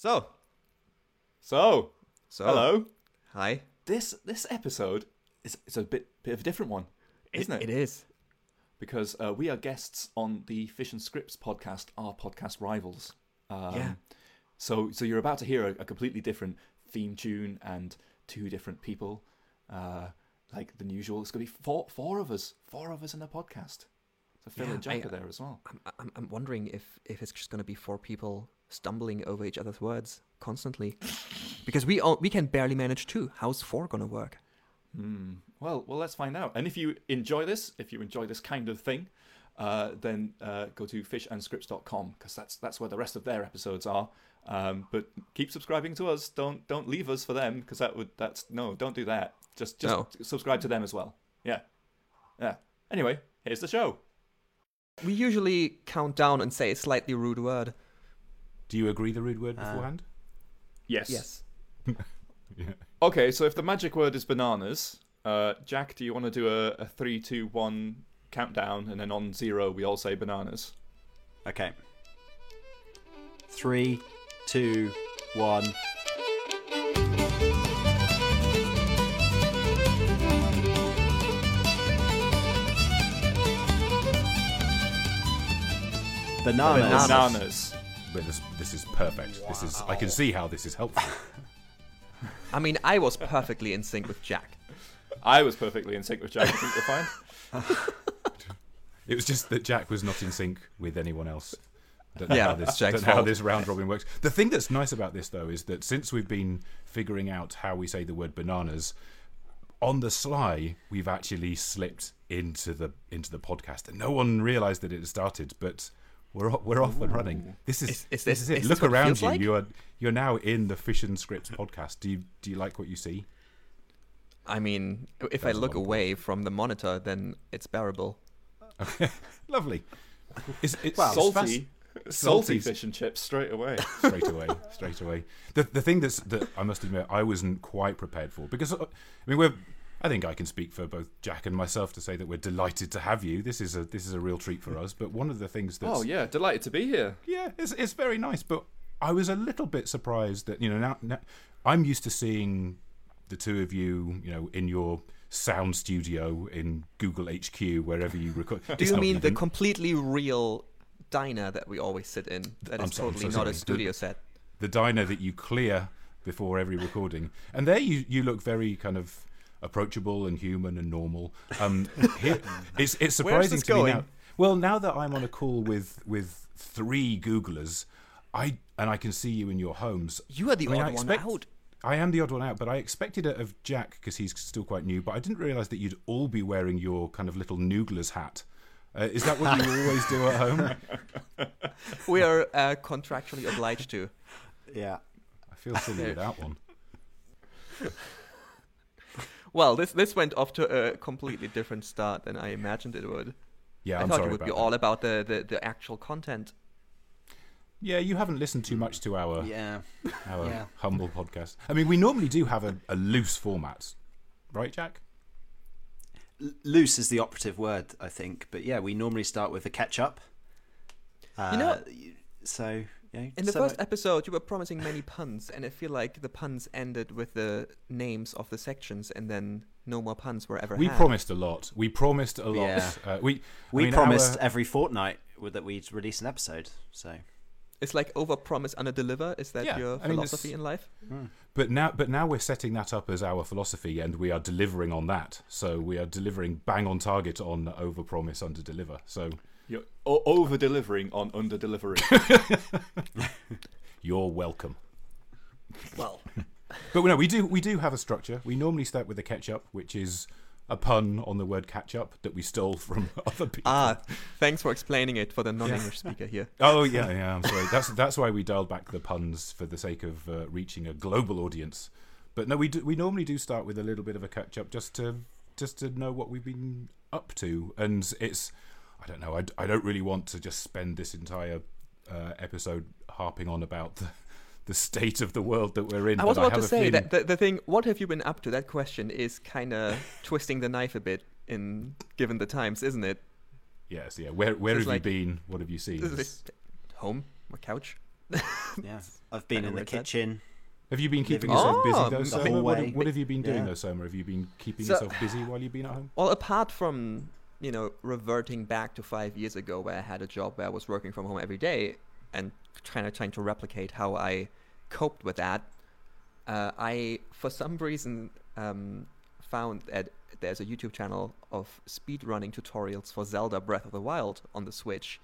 So, So, so hello. Hi. This this episode is is a bit bit of a different one, isn't it? It is. Because uh, we are guests on the Fish and Scripts podcast, our podcast rivals. Um, Yeah. So so you're about to hear a, a completely different theme tune and two different people, uh, like than usual. It's gonna be four four of us, four of us in a podcast. So Phil Yeah, and Jack I- are there as well. I'm, I'm, I'm wondering if, if it's just going to be four people stumbling over each other's words constantly. because we all, we can barely manage two. How's four going to work? Hmm. Well, well, let's find out. And if you enjoy this, if you enjoy this kind of thing, uh, then uh, go to fishandscripts.com because that's that's where the rest of their episodes are. Um, but keep subscribing to us. Don't don't leave us for them because that would that's no. Don't do that. Just just No. subscribe to them as well. Yeah, yeah. Anyway, here's the show. We usually count down and say a slightly rude word. Do you agree the rude word Uh, beforehand? Yes. Yes. yeah. Okay. So if the magic word is bananas, uh, Jack, do you want to do a, a three, two, one countdown, and then on zero we all say bananas? Okay. Three, two, one. Bananas. Bananas. Bananas. But this, this is perfect. This is. I can see how this is helpful. I mean, I was perfectly in sync with Jack. I was perfectly in sync with Jack. I think you're fine. It was just that Jack was not in sync with anyone else. Don't know Yeah, how this, don't know how this round robin works. The thing that's nice about this, though, is that since we've been figuring out how we say the word bananas, on the sly, we've actually slipped into the into the podcast, and no one realised that it had started. But we're we're off and running. This is Is- is this this- is it. is Look what around you. like? You're you're now in the Fish and Scripts podcast. Do you do you like what you see? I mean, if That I look lot of away from the monitor, then it's bearable. Lovely. It's, it's, Wow. salty, fas- salty salty- fish and chips straight away. straight away, straight away. The the thing that's that I must admit I wasn't quite prepared for because uh, I mean we're I think I can speak for both Jack and myself to say that we're delighted to have you. This is a this is a real treat for us. But one of the things that oh yeah, delighted to be here. yeah, it's it's very nice. But I was a little bit surprised that you know now, now I'm used to seeing the two of you you know in your sound studio in Google HQ wherever you record. Do you not mean the completely real diner that we always sit in? That is I'm so- I'm totally so not sorry. a studio set. the diner that you clear before every recording. And there you, you look very kind of approachable and human and normal. Um, here, it's, it's surprising this to me going? now. Well, now that I'm on a call with with three Googlers, I and I can see you in your homes. You are the I mean, I odd one out. I am the odd one out, but I expected it of Jack because he's still quite new. But I didn't realise that you'd all be wearing your kind of little Nooglers hat. Uh, is that what you always do at home? We are uh, contractually obliged to. Yeah. I feel silly without one. Well, this this went off to a completely different start than I imagined it would. Yeah, I I'm thought sorry it would be that. all about the, the, the actual content. Yeah, you haven't listened too much to our Yeah. our Yeah. humble podcast. I mean, we normally do have a, a loose format, right, Jack? L- loose is the operative word, I think. But yeah, we normally start with a catch up. Uh, You know- so yeah. In the so first episode, you were promising many puns, and I feel like the puns ended with the names of the sections, and then no more puns were ever We had. promised a lot. We promised a lot. Yeah. Uh, we we I mean, promised our- every fortnight that we'd release an episode. So It's like over promise, under deliver. Is that Yeah, your I philosophy it's- in life? but now, but now we're setting that up as our philosophy, and we are delivering on that. So we are delivering bang on target on over promise, under deliver. So You're o- over delivering on under delivering. you're welcome. Well, But no, we do we do have a structure. We normally start with a catch up, which is a pun on the word catch up that we stole from other people. ah, thanks for explaining it for the non-English speaker here. Oh yeah, yeah. I'm sorry. That's that's why we dialed back the puns for the sake of uh, reaching a global audience. But no, we do, we normally do start with a little bit of a catch up just to just to know what we've been up to, and it's I don't know. I don't really want to just spend this entire uh, episode harping on about the, the state of the world that we're in. I was but about have to say feeling- that the, the thing, what have you been up to? That question is kind of twisting the knife a bit in given the times, isn't it? Yes, yeah. Where where have like- you been? What have you seen? Home, my couch. Yeah, I've been in the read that. kitchen. Have you been keeping yourself room. busy Oh, though, the Summer? whole What, what have you been doing Yeah. though, Summer? Have you been keeping So- yourself busy while you've been at home? Well, apart from you know reverting back to five years ago, where I had a job where I was working from home every day and trying to trying to replicate how I coped with that, uh, I for some reason um, found that there's a YouTube channel of speedrunning tutorials for Zelda Breath of the Wild on the Switch.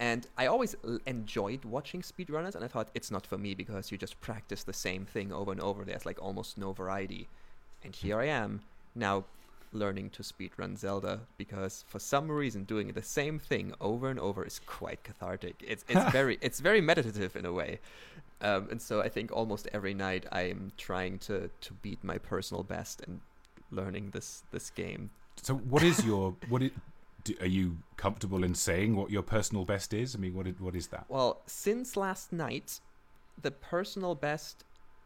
And I always enjoyed watching speedrunners, and I thought it's not for me because you just practice the same thing over and over. There's like almost no variety. And here I am now learning to speedrun Zelda because for some reason doing the same thing over and over is quite cathartic. It's it's very it's very meditative in a way. Um, and so I think almost every night I'm trying to to beat my personal best and learning this this game. So, what is your what? Is, do, are you comfortable in saying what your personal best is? I mean, what what is that? Well, since last night, the personal best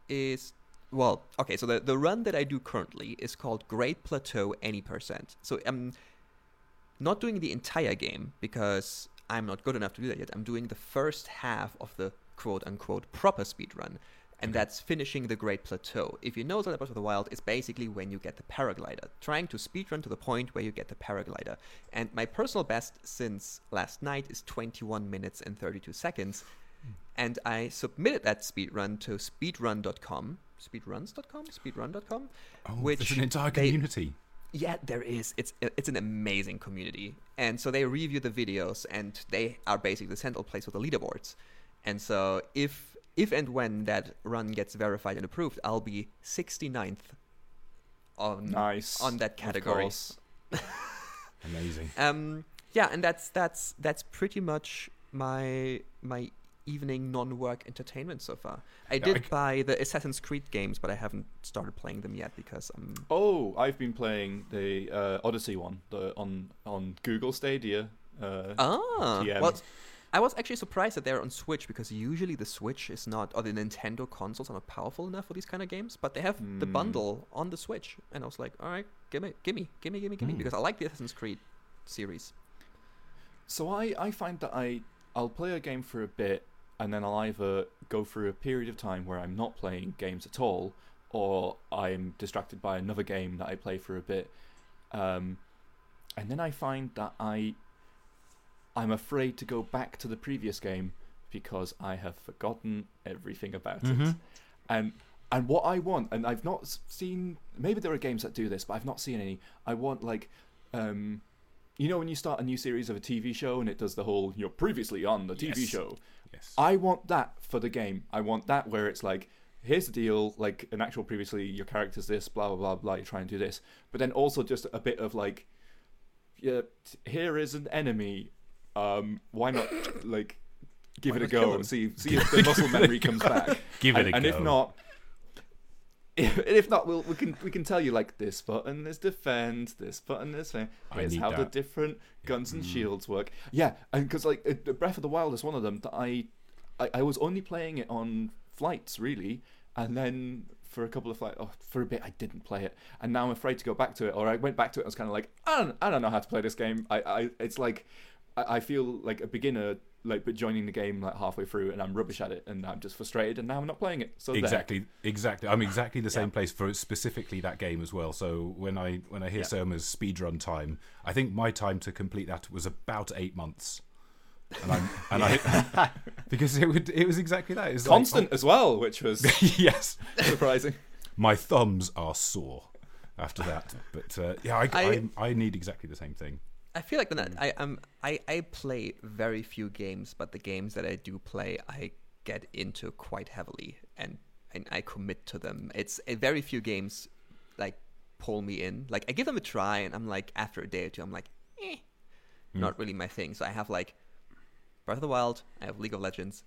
is well, okay, so the, the run that I do currently is called Great Plateau Any Percent. So I'm not doing the entire game because I'm not good enough to do that yet. I'm doing the first half of the quote unquote proper speed run. And Okay. that's finishing the Great Plateau. If you know Zelda Breath of the Wild, it's basically when you get the paraglider. Trying to speedrun to the point where you get the paraglider. And my personal best since last night is 21 minutes and 32 seconds. Hmm. And I submitted that speedrun to speedrun.com. Speedruns.com? Speedrun.com? Oh, Which there's an entire they- community. Yeah, there is. It's it's an amazing community, and so they review the videos, and they are basically the central place for the leaderboards. And so if if and when that run gets verified and approved, I'll be 69th on Nice. on that category. course. Amazing. Um, yeah, and that's that's that's pretty much my my evening non-work entertainment so far. I Yeah, did I c- buy the Assassin's Creed games, but I haven't started playing them yet because I'm Oh, I've been playing the uh, Odyssey one the, on on Google Stadia. Uh, Ah, TM. well, I was actually surprised that they're on Switch because usually the Switch is not, or the Nintendo consoles are not powerful enough for these kind of games. But they have the Hmm. bundle on the Switch, and I was like, all right, give me, give me, give me, give me, give me, Hmm. because I like the Assassin's Creed series. So I, I find that I I'll play a game for a bit and then I'll either go through a period of time where I'm not playing games at all or I'm distracted by another game that I play for a bit. Um, and then I find that I I'm afraid to go back to the previous game because I have forgotten everything about it. Mhm. And and what I want, and I've not seen. Maybe there are games that do this, but I've not seen any. I want like, um, you know, when you start a new series of a TV show and it does the whole "you're previously on the TV Yes. show." Yes. I want that for the game. I want that where it's like, here's the deal, like an actual previously, your character's this, blah blah blah blah. You try and do this, but then also just a bit of like, yeah, here is an enemy. Um, why not like give Why it a go and see see if the muscle memory comes back. Give it and, a go. and if not. If, if not, we'll, we can we can tell you like this button is defend, this button is thing. I Here's need how the different guns and Mm. shields work. Yeah, and because like Breath of the Wild is one of them that I, I I was only playing it on flights really, and then for a couple of flights, oh, for a bit I didn't play it, and now I'm afraid to go back to it. Or I went back to it, and I was kind of like, I don't I don't know how to play this game. I I it's like, I, I feel like a beginner. Like, but joining the game like halfway through, and I'm rubbish at it, and I'm just frustrated, and now I'm not playing it. So there. exactly exactly i'm exactly the same Yeah. place for specifically that game as well so when i when i hear Yeah. Surma's speedrun time i think my time to complete that was about eight months and i'm and i because it would it was exactly that it's like, constant as well, which was oh, yes surprising. my thumbs are sore after that but uh, yeah I, I, I- I need exactly the same thing I feel like that I um I I play very few games, but the games that I do play, I get into quite heavily, and and I commit to them. It's uh, very few games like pull me in. Like I give them a try, and I'm like after a day or two, I'm like, eh, Mm. not really my thing. So I have like Breath of the Wild, I have League of Legends,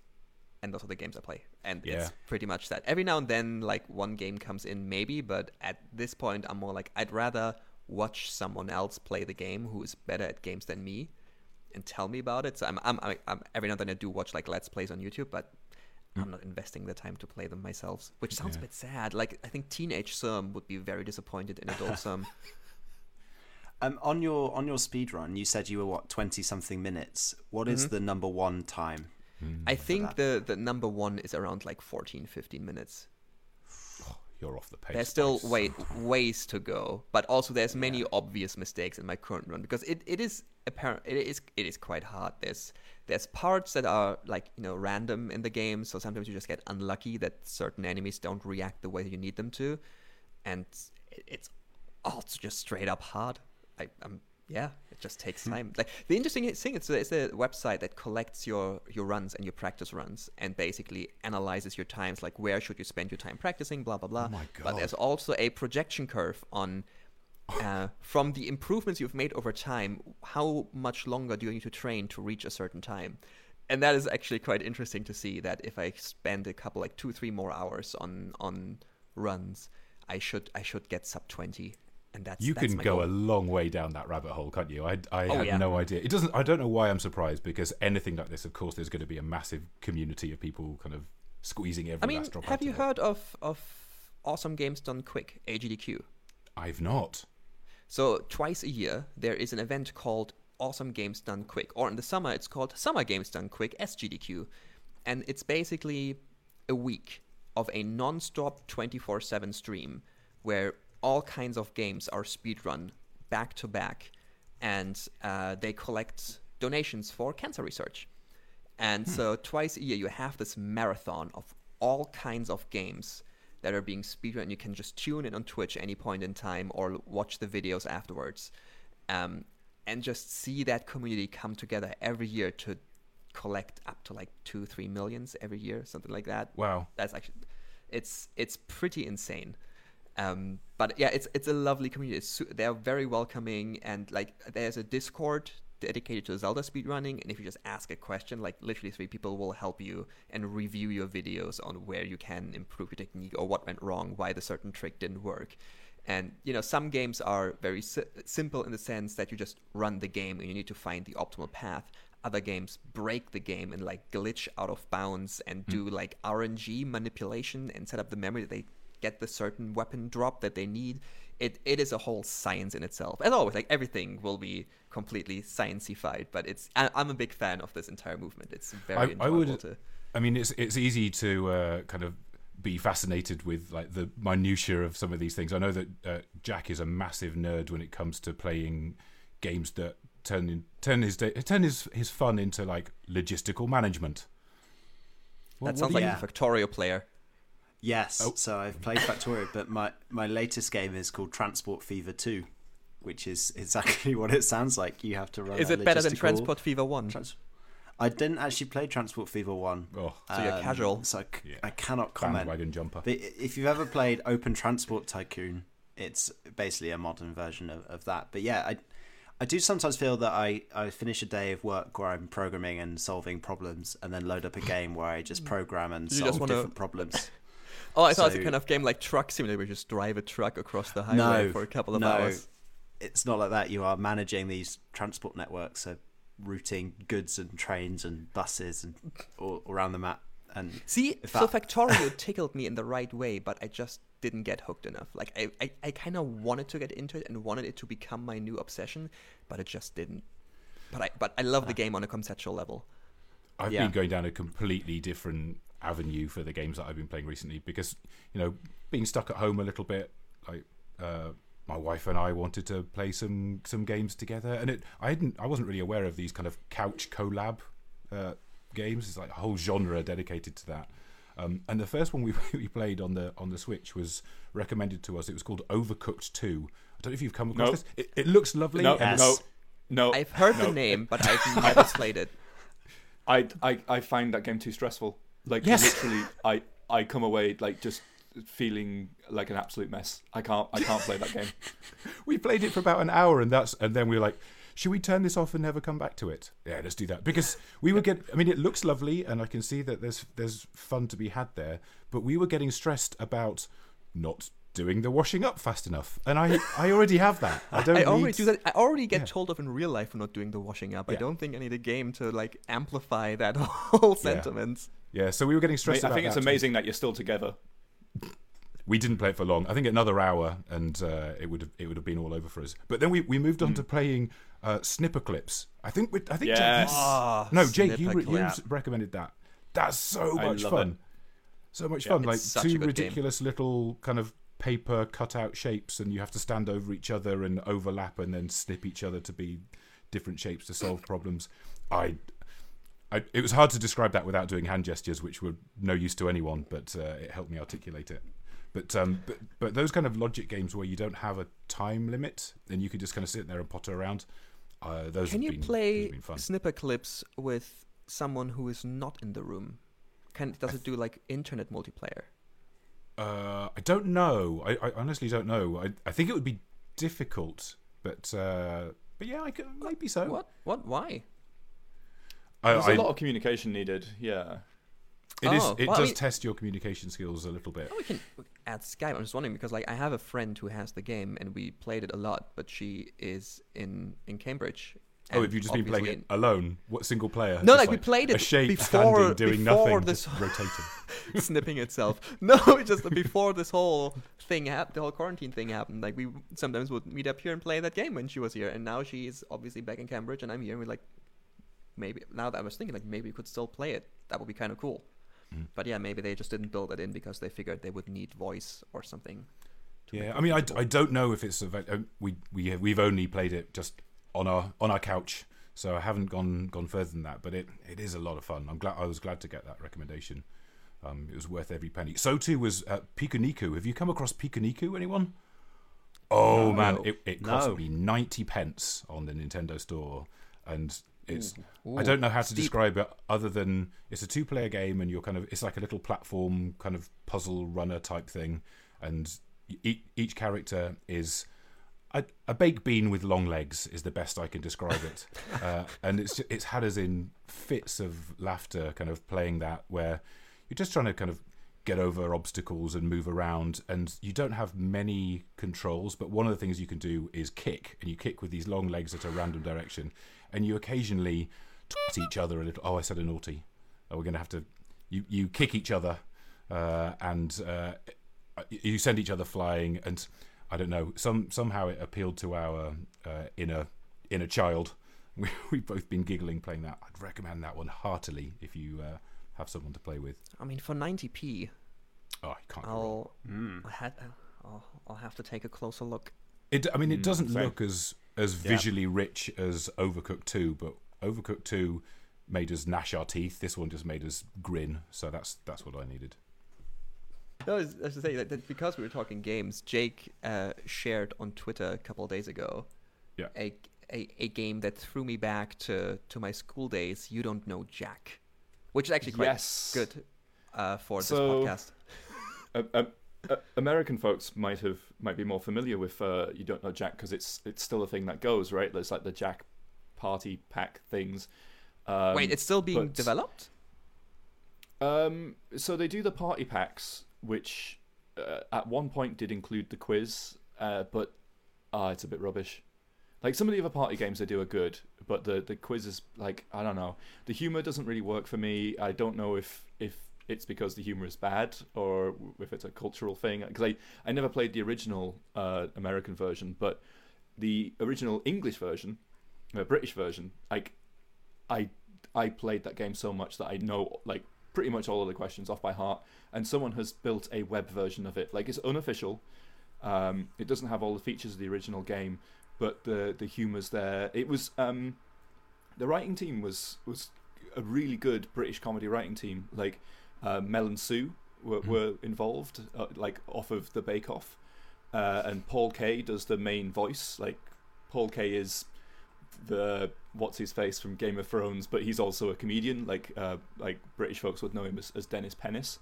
and those are the games I play. And Yeah. it's pretty much that. Every now and then, like one game comes in, maybe, but at this point, I'm more like I'd rather watch someone else play the game who is better at games than me and tell me about it. So I'm, I'm, I'm, I'm every now and then I do watch like let's plays on YouTube, but I'm not investing the time to play them myself, which sounds Yeah. a bit sad. Like I think teenage Serm would be very disappointed in adult Serm. Um, on your on your speed run, you said you were what twenty something minutes. What is Mhm. the number one time? Mm. I think the the number one is around like 14, 15 minutes. You're off the pace. There's still way ways to go, but also there's many obvious mistakes in my current run because it, it is apparent it is it is quite hard. There's there's parts that are like you know random in the game, so sometimes you just get unlucky that certain enemies don't react the way you need them to, and it's also just straight up hard. I, I'm yeah, it just takes time. Like the interesting thing is, it's a website that collects your your runs and your practice runs, and basically analyzes your times. Like where should you spend your time practicing, blah blah blah. Oh But there's also a projection curve on uh, from the improvements you've made over time. How much longer do you need to train to reach a certain time? And that is actually quite interesting to see. That if I spend a couple, like two, three more hours on on runs, I should I should get sub twenty. And that's You that's can go goal. a long way down that rabbit hole, can't you? I, I Oh, had yeah. no idea. It doesn't. I don't know why I'm surprised because anything like this, of course, there's going to be a massive community of people kind of squeezing every I mean, last drop. have out you of it. heard of of Awesome Games Done Quick (AGDQ)? I've not. So twice a year there is an event called Awesome Games Done Quick, or in the summer it's called Summer Games Done Quick (SGDQ), and it's basically a week of a non-stop 24/7 stream where all kinds of games are speedrun back to back, and uh, they collect donations for cancer research. And so twice a year you have this marathon of all kinds of games that are being speedrun. You can just tune in on Twitch any point in time or watch the videos afterwards, um, and just see that community come together every year to collect up to like two, three millions every year, something like that. Wow. That's actually, it's it's pretty insane. Um, but yeah, it's it's a lovely community. It's, they're very welcoming, and like there's a Discord dedicated to Zelda speedrunning. And if you just ask a question, like literally three people will help you and review your videos on where you can improve your technique or what went wrong, why the certain trick didn't work. And you know, some games are very si- simple in the sense that you just run the game and you need to find the optimal path. Other games break the game and like glitch out of bounds and do like RNG manipulation and set up the memory that they get the certain weapon drop that they need. It it is a whole science in itself. As always, like everything will be completely scienceified, but it's I, I'm a big fan of this entire movement. It's very I, enjoyable I would. to. I mean, it's it's easy to uh, kind of be fascinated with like the minutiae of some of these things. I know that uh, Jack is a massive nerd when it comes to playing games that turn in, turn his day, turn his his fun into like logistical management. What- That sounds do like Yeah. a Factorio player. Yes, Oh. so I've played Factorio, but my, my latest game is called Transport Fever 2, which is exactly what it sounds like. You have to run. Is a it better than Transport Fever One? Trans- I didn't actually play Transport Fever 1. Oh, So you're um, casual. So I, c- Yeah. I cannot comment. bandwagon jumper. But if you've ever played Open Transport Tycoon, it's basically a modern version of, of that. But yeah, I I do sometimes feel that I, I finish a day of work where I'm programming and solving problems and then load up a game where I just program and You solve different problems. Oh, I thought it's a kind of game like Truck Simulator, where you just drive a truck across the highway No, for a couple of no. hours. It's not like that. You are managing these transport networks, so routing goods and trains and buses and all around the map. And See, If so that- Factorio tickled me in the right way, but I just didn't get hooked enough. Like I, I, I kind of wanted to get into it and wanted it to become my new obsession, but it just didn't. But I, but I love the ah. game on a conceptual level. I've Yeah. been going down a completely different avenue for the games that I've been playing recently because you know being stuck at home a little bit like uh, my wife and I wanted to play some some games together and it I hadn't I wasn't really aware of these kind of couch collab uh, games it's like a whole genre dedicated to that um, and the first one we, we played on the on the Switch was recommended to us it was called Overcooked 2 I don't know if you've come across Nope. this it, it looks lovely No, and no, no. I've heard no. the name, but I've never played it. I, I I find that game too stressful. Like Yes. literally, I I come away like just feeling like an absolute mess. I can't I can't play that game. we played it for about an hour and that's and then we were like should we turn this off and never come back to it yeah let's do that because we were get i mean it looks lovely and i can see that there's there's fun to be had there but we were getting stressed about not doing the washing up fast enough and i i already have that i don't I need already do that. I already get Yeah. told off in real life for not doing the washing up. I don't think I need a game to like amplify that whole Yeah. sentiment. Yeah so we were getting Mate, stressed I about think it's that. amazing that you're still together. we didn't play it for long. I think another hour, and uh, it would have it would have been all over for us. But then we, we moved on to playing uh, Snipperclips. I think we, I think Jake, Yes. you- Ah, no Jake, you, you recommended that. That's so much fun. it. So much Yeah, fun. Like two good game. ridiculous little kind of paper cutout shapes, and you have to stand over each other and overlap, and then snip each other to be different shapes to solve problems. I, I, it was hard to describe that without doing hand gestures, which were no use to anyone, but uh, it helped me articulate it. But, um, but but those kind of logic games where you don't have a time limit and you can just kind of sit there and potter around, uh, those Can you been, play Snipperclips with someone who is not in the room? Can does it do like internet multiplayer? Uh, I don't know. I, I honestly don't know. I, I think it would be difficult, but uh, but yeah, I could, maybe so. What? What? Why? I, There's I- a lot of communication needed. Yeah. it is. Oh, It well, I does mean- test your communication skills a little bit. We can add Skype. I'm just wondering because like I have a friend who has the game and we played it a lot, but she is in in Cambridge. Oh, and have you just been playing it alone? What single player? No, Just like, we played it a it shape before- standing, doing before nothing, this- just rotating. snipping itself. No, just before this whole thing happened, the whole quarantine thing happened. Like we sometimes would meet up here and play that game when she was here, and now she's obviously back in Cambridge, and I'm here. and we're like, maybe now that I was thinking, like maybe we could still play it. That would be kind of cool. Mm. But yeah, maybe they just didn't build it in because they figured they would need voice or something. Yeah, I mean, I. I don't know if it's ava- uh, we we have, we've only played it just on our on our couch, so I haven't gone gone further than that. But it, it is a lot of fun. I'm glad I was glad to get that recommendation. Um, it was worth every penny. So too was uh, Pikuniku. Have you come across Pikuniku? Anyone? Oh No. man, it, it cost No. me ninety pence on the Nintendo Store, and it's I don't know how to steep. describe it other than it's a two-player game, and you're kind of it's like a little platform kind of puzzle runner type thing, and each, each character is a, a baked bean with long legs is the best I can describe it, uh, and it's it's had us in fits of laughter, kind of playing that where you're just trying to kind of get over obstacles and move around and you don't have many controls but one of the things you can do is kick and you kick with these long legs at a random direction and you occasionally twat each other a little. Oh i said a naughty. Oh, we're going to have to you you kick each other uh, and uh, you send each other flying and i don't know some somehow it appealed to our uh, inner inner child. We, we've both been giggling playing that. I'd recommend that one heartily if you uh, have someone to play with I mean, for 90p, oh i can't go wrong. I'll Mm. I had I'll, I'll have to take a closer look. It, I mean, it Mm, doesn't same. look as as Yeah. visually rich as Overcooked Two, but Overcooked Two made us gnash our teeth. This one just made us grin. So that's that's what I needed. No, I was, I was to say that, that because we were talking games, Jake uh, shared on Twitter a couple of days ago Yeah. a, a a game that threw me back to to my school days. You don't know Jack, which is actually quite yes. good uh, for So- this podcast. Uh, uh, American folks might have might be more familiar with uh, you don't know Jack because it's it's still a thing that goes right. There's like the Jack party pack things. Um, Wait, it's still being but- developed. Um, so they do the party packs, which uh, at one point did include the quiz, uh, but ah, it's a bit rubbish. Like some of the other party games they do are good, but the the quiz is like I don't know. The humor doesn't really work for me. I don't know if if it's because the humor is bad or if it's a cultural thing. Because I I never played the original uh, American version, but the original English version, the British version, like I I played that game so much that I know like pretty much all of the questions off by heart. And someone has built a web version of it. Like it's unofficial. Um, it doesn't have all the features of the original game, but the the humor's there. It was um, the writing team was was a really good British comedy writing team. Like uh, Mel and Sue were, Mhm. were involved, uh, like off of the Bake Off, uh, and Paul Kaye does the main voice. Like Paul Kaye is the what's his face from Game of Thrones, but he's also a comedian. Like uh, like British folks would know him as, as Dennis Pennis.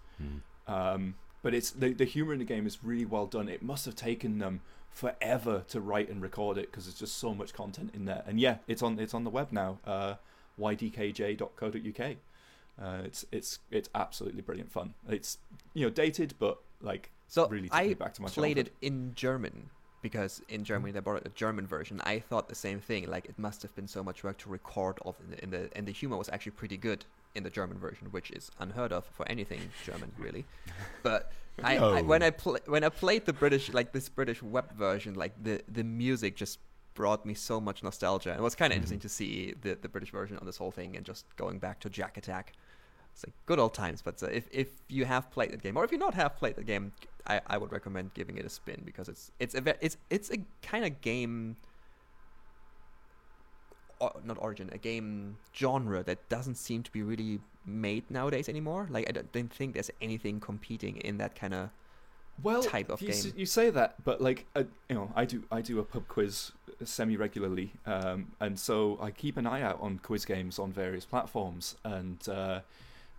Um, but it's the the humor in the game is really well done. It must have taken them forever to write and record it because there's just so much content in there. And yeah, it's on it's on the web now. Uh, ydkj.co.uk. Uh, it's it's it's absolutely brilliant fun. It's you know dated, but like So really I back to my played childhood. it in German because in Germany they brought out a German version. I thought the same thing. Like it must have been so much work to record all in the and the humor was actually pretty good in the German version, which is unheard of for anything German, really. But I, No. I when I pl- when I played the British like this British web version, like the the music just brought me so much nostalgia. And it was kind of interesting to see the the British version on this whole thing and just going back to Jack Attack. It's like good old times. But uh, if if you have played the game, or if you not have played the game, I, I would recommend giving it a spin because it's it's a ve- it's it's a kind of game. Or, not origin, a game genre that doesn't seem to be really made nowadays anymore. Like I don't, don't think there's anything competing in that kind of well, type of you, s- game. you say that, but like uh, you know, I do I do a pub quiz semi regularly, um, and so I keep an eye out on quiz games on various platforms. And uh,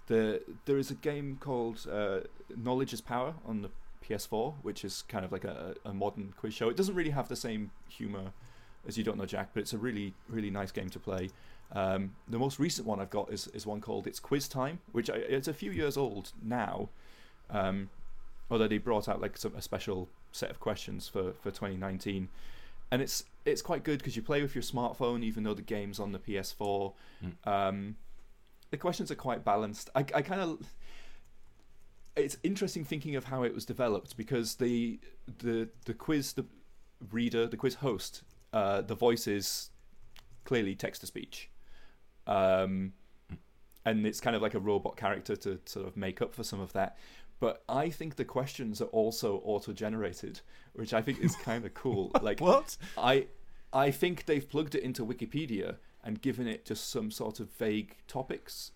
the there is a game called uh, Knowledge is Power on the PS4, which is kind of like a, a modern quiz show. It doesn't really have the same humor as You Don't Know Jack, but it's a really really nice game to play. Um, the most recent one I've got is, is one called It's Quiz Time, which I, it's a few years old now. Um, although they brought out like some, a special set of questions for, for 2019 and it's it's quite good because you play with your smartphone even though the game's on the ps4 Mm. um, the questions are quite balanced i, I kind of it's interesting thinking of how it was developed because the the the quiz the reader the quiz host uh, the voice is clearly text to speech um, and it's kind of like a robot character to sort of make up for some of that but I think the questions are also auto-generated, which I think is kind of cool. Like What? I, I think they've plugged it into Wikipedia and given it just some sort of vague topics.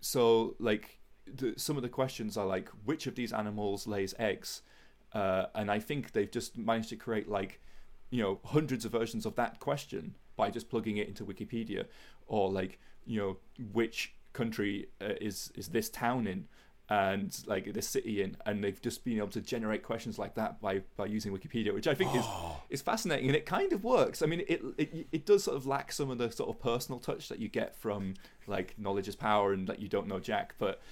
So like the, some of the questions are like, which of these animals lays eggs? Uh, and I think they've just managed to create like, you know, hundreds of versions of that question by just plugging it into Wikipedia, or like, you know, which country uh, is is this town in? and like this city in, and they've just been able to generate questions like that by by using Wikipedia, which I think is is fascinating, and it kind of works. I mean, it, it it does sort of lack some of the sort of personal touch that you get from like knowledge is power and that you don't know Jack, but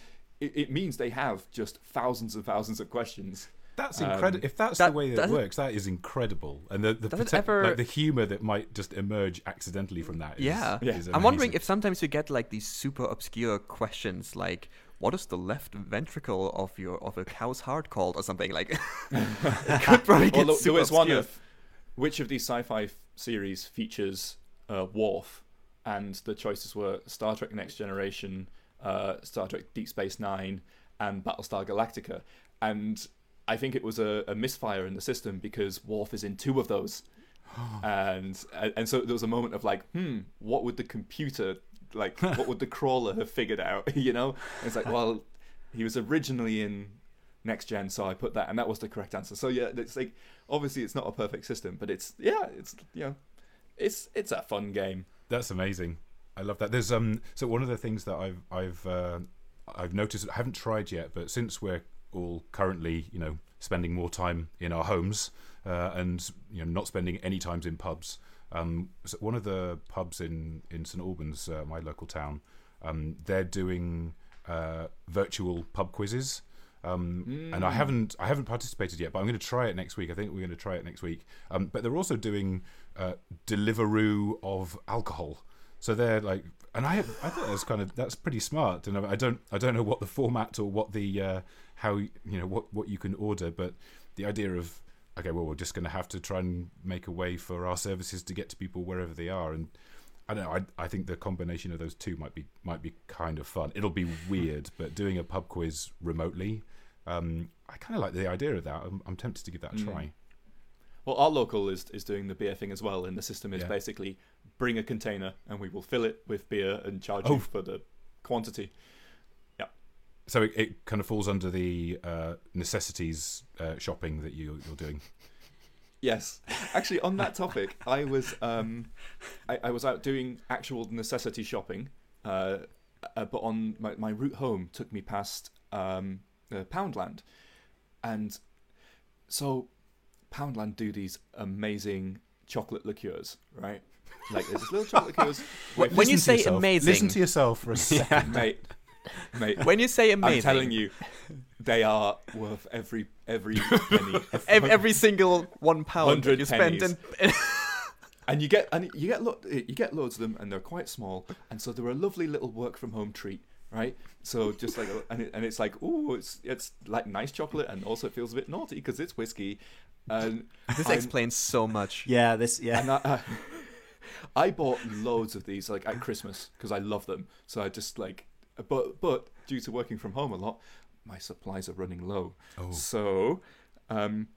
it, it means they have just thousands and thousands of questions. That's Um, incredible. if that's that- the way that does it it- works, that is incredible. And the the, prote- ever- like the humor that might just emerge accidentally from that. Is, Yeah. Yeah. is I'm wondering if sometimes you get like these super obscure questions like what is the left ventricle of your of a cow's heart called or something like it could probably Well, get there- super there was one of which of these sci-fi f- series features uh, Worf, and the choices were Star Trek: Next Generation, uh, Star Trek: Deep Space Nine, and Battlestar Galactica. And I think it was a, a misfire in the system because Worf is in two of those. and and so there was a moment of like, hmm, what would the computer like? what would the crawler have figured out? you know, And it's like, well, he was originally in next gen, so I put that, and that was the correct answer. So yeah, it's like obviously it's not a perfect system, but it's yeah, it's you know, it's it's a fun game. That's amazing. I love that. There's um. So one of the things that I've I've uh, I've noticed. I haven't tried yet, but since we're all currently you know spending more time in our homes uh, and you know not spending any times in pubs. Um, so one of the pubs in in St Albans, uh, my local town, um, they're doing uh, virtual pub quizzes. Um, And I haven't I haven't participated yet, but I'm going to try it next week. I think we're going to try it next week. Um, but they're also doing uh, Deliveroo of alcohol. So they're like, and I I thought that's kind of that's pretty smart. And I I don't I don't know what the format or what the uh, how you know what what you can order, but the idea of okay, well we're just going to have to try and make a way for our services to get to people wherever they are and. I don't know. I, I think the combination of those two might be might be kind of fun. It'll be weird, but doing a pub quiz remotely, um, I kind of like the idea of that. I'm, I'm tempted to give that a Mm. try. Well, our local is is doing the beer thing as well, and the system is Yeah. basically bring a container and we will fill it with beer and charge Oh. you for the quantity. So it, it kind of falls under the uh, necessities uh, shopping that you, you're doing. Yes, actually, on that topic, I was um, I, I was out doing actual necessity shopping, uh, uh, but on my, my route home took me past um, uh, Poundland, and so Poundland do these amazing chocolate liqueurs, right? Like there's this little chocolate liqueurs, with, When you say yourself. amazing- listen to yourself for a second. mate, mate. when you say amazing, I'm telling you, they are worth every every penny. every, every single one pound that you spend in, and you get and you get lo- you get loads of them, and they're quite small, and so they're a lovely little work from home treat right? So just like, and, it, and it's like, oh, it's it's like nice chocolate, and also it feels a bit naughty because it's whiskey. And This I'm- explains so much. Yeah, this yeah. and I, I, I bought loads of these like at Christmas because I love them. So I just like, but but due to working from home a lot, my supplies are running low. Oh. So, um,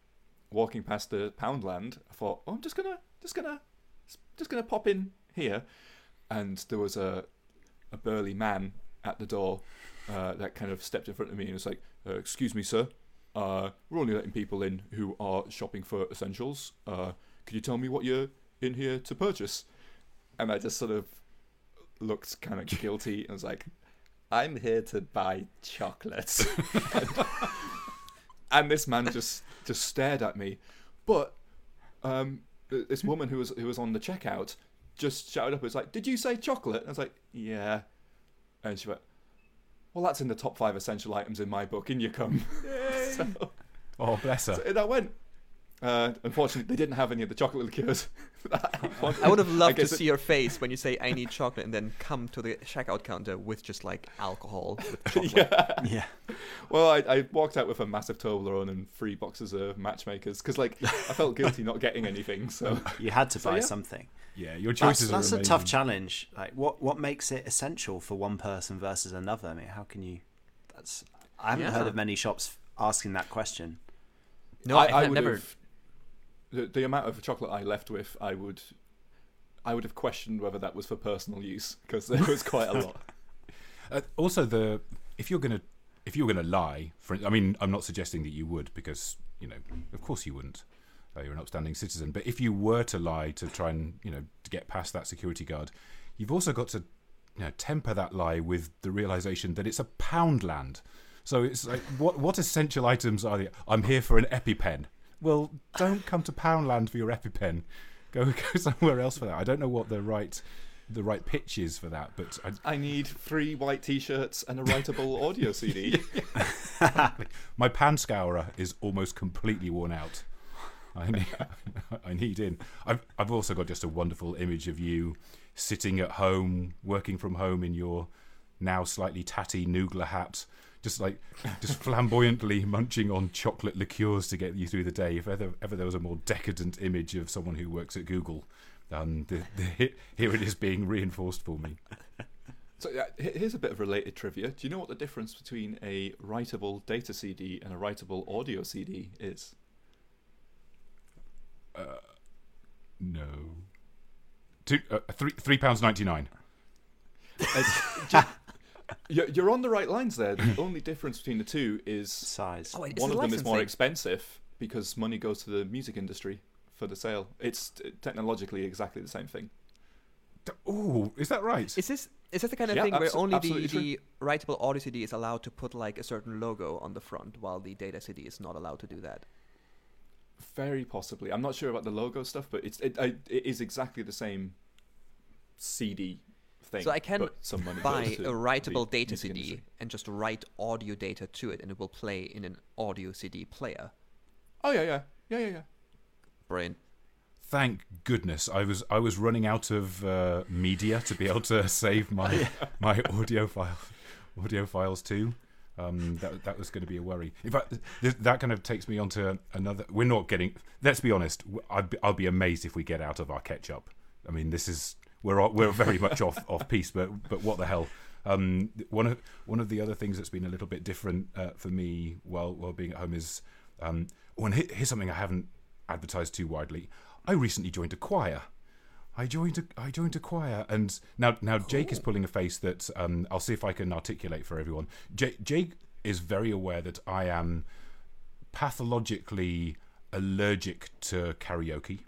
walking past the Poundland, I thought, oh, I'm just gonna just gonna just gonna pop in here, and there was a a burly man at the door uh, that kind of stepped in front of me and was like, uh, "Excuse me, sir." Uh, we're only letting people in who are shopping for essentials. Uh, could you tell me what you're in here to purchase? And I just sort of looked kind of guilty and was like, I'm here to buy chocolates. and this man just just stared at me. But um, this woman who was who was on the checkout just shouted up, and "Was like, did you say chocolate?" And I was like, "Yeah." And she went, "Well, that's in the top five essential items in my book. In you come." so, Oh, bless her. so in I went. Uh, unfortunately, they didn't have any of the chocolate liqueurs. that I, would have loved to guess it- see your face when you say I need chocolate and then come to the checkout counter with just like alcohol with chocolate. yeah. yeah. Well, I, I walked out with a massive Toblerone and three boxes of matchmakers because, like, I felt guilty not getting anything. So You had to So, buy yeah. something. Yeah, your That's, choices that's are a tough challenge. Like, what what makes it essential for one person versus another? I mean, how can you? That's I haven't Yeah. heard of many shops asking that question. No, I, I, have would never. have the, the amount of chocolate I left with. I would, I would have questioned whether that was for personal use because there was quite a lot. Uh, also, the if you're gonna if you're gonna lie, for I mean, I'm not suggesting that you would because you know, of course you wouldn't. Uh, you're an upstanding citizen. But if you were to lie to try and you know to get past that security guard, you've also got to you know temper that lie with the realization that it's a Poundland. So it's like, what what essential items are? I'm here for an EpiPen. Well, don't come to Poundland for your EpiPen. Go go somewhere else for that. I don't know what the right the right pitch is for that, but I, I need three white T-shirts and a writable audio CD. My pan scourer is almost completely worn out. I need, I need in. I've, I've also got just a wonderful image of you sitting at home, working from home in your now slightly tatty Noogler hat, just like just flamboyantly munching on chocolate liqueurs to get you through the day. If ever, ever there was a more decadent image of someone who works at Google, um, the, the, here it is being reinforced for me. So uh, here's a bit of related trivia. Do you know what the difference between a writable data CD and a writable audio CD is? No. Two, uh, three, three pounds ninety nine. It's ju- you're, you're on the right lines there. The only difference between the two is Size. Oh, wait, it's one the of them is more licensing. expensive because money goes to the music industry for the sale. It's technologically exactly the same thing. Oh, is that right? Is this is this the kind of Yeah, thing where only the, the writable audio CD is allowed to put like a certain logo on the front, while the data CD is not allowed to do that? Very possibly. I'm not sure about the logo stuff, but it's it, I, it is exactly the same CD thing. So I can but some money Buy a writable the data CD industry. and just write audio data to it, and it will play in an audio CD player. Oh yeah, yeah, yeah, yeah, yeah. Brilliant. Thank goodness I was I was running out of uh, media to be able to save my my audio file audio files too. Um, that that was going to be a worry. In fact, th- that kind of takes me on to another. We're not getting. Let's be honest. I'd be, I'll be amazed if we get out of our catch up. I mean, this is we're we're very much off off piece, but but what the hell? Um, one of one of the other things that's been a little bit different uh, for me while while being at home is um, oh, and here- here's something I haven't advertised too widely. I recently joined a choir. I joined a I joined a choir, and now now Jake is pulling a face that um, I'll see if I can articulate for everyone. Jake, Jake is very aware that I am pathologically allergic to karaoke.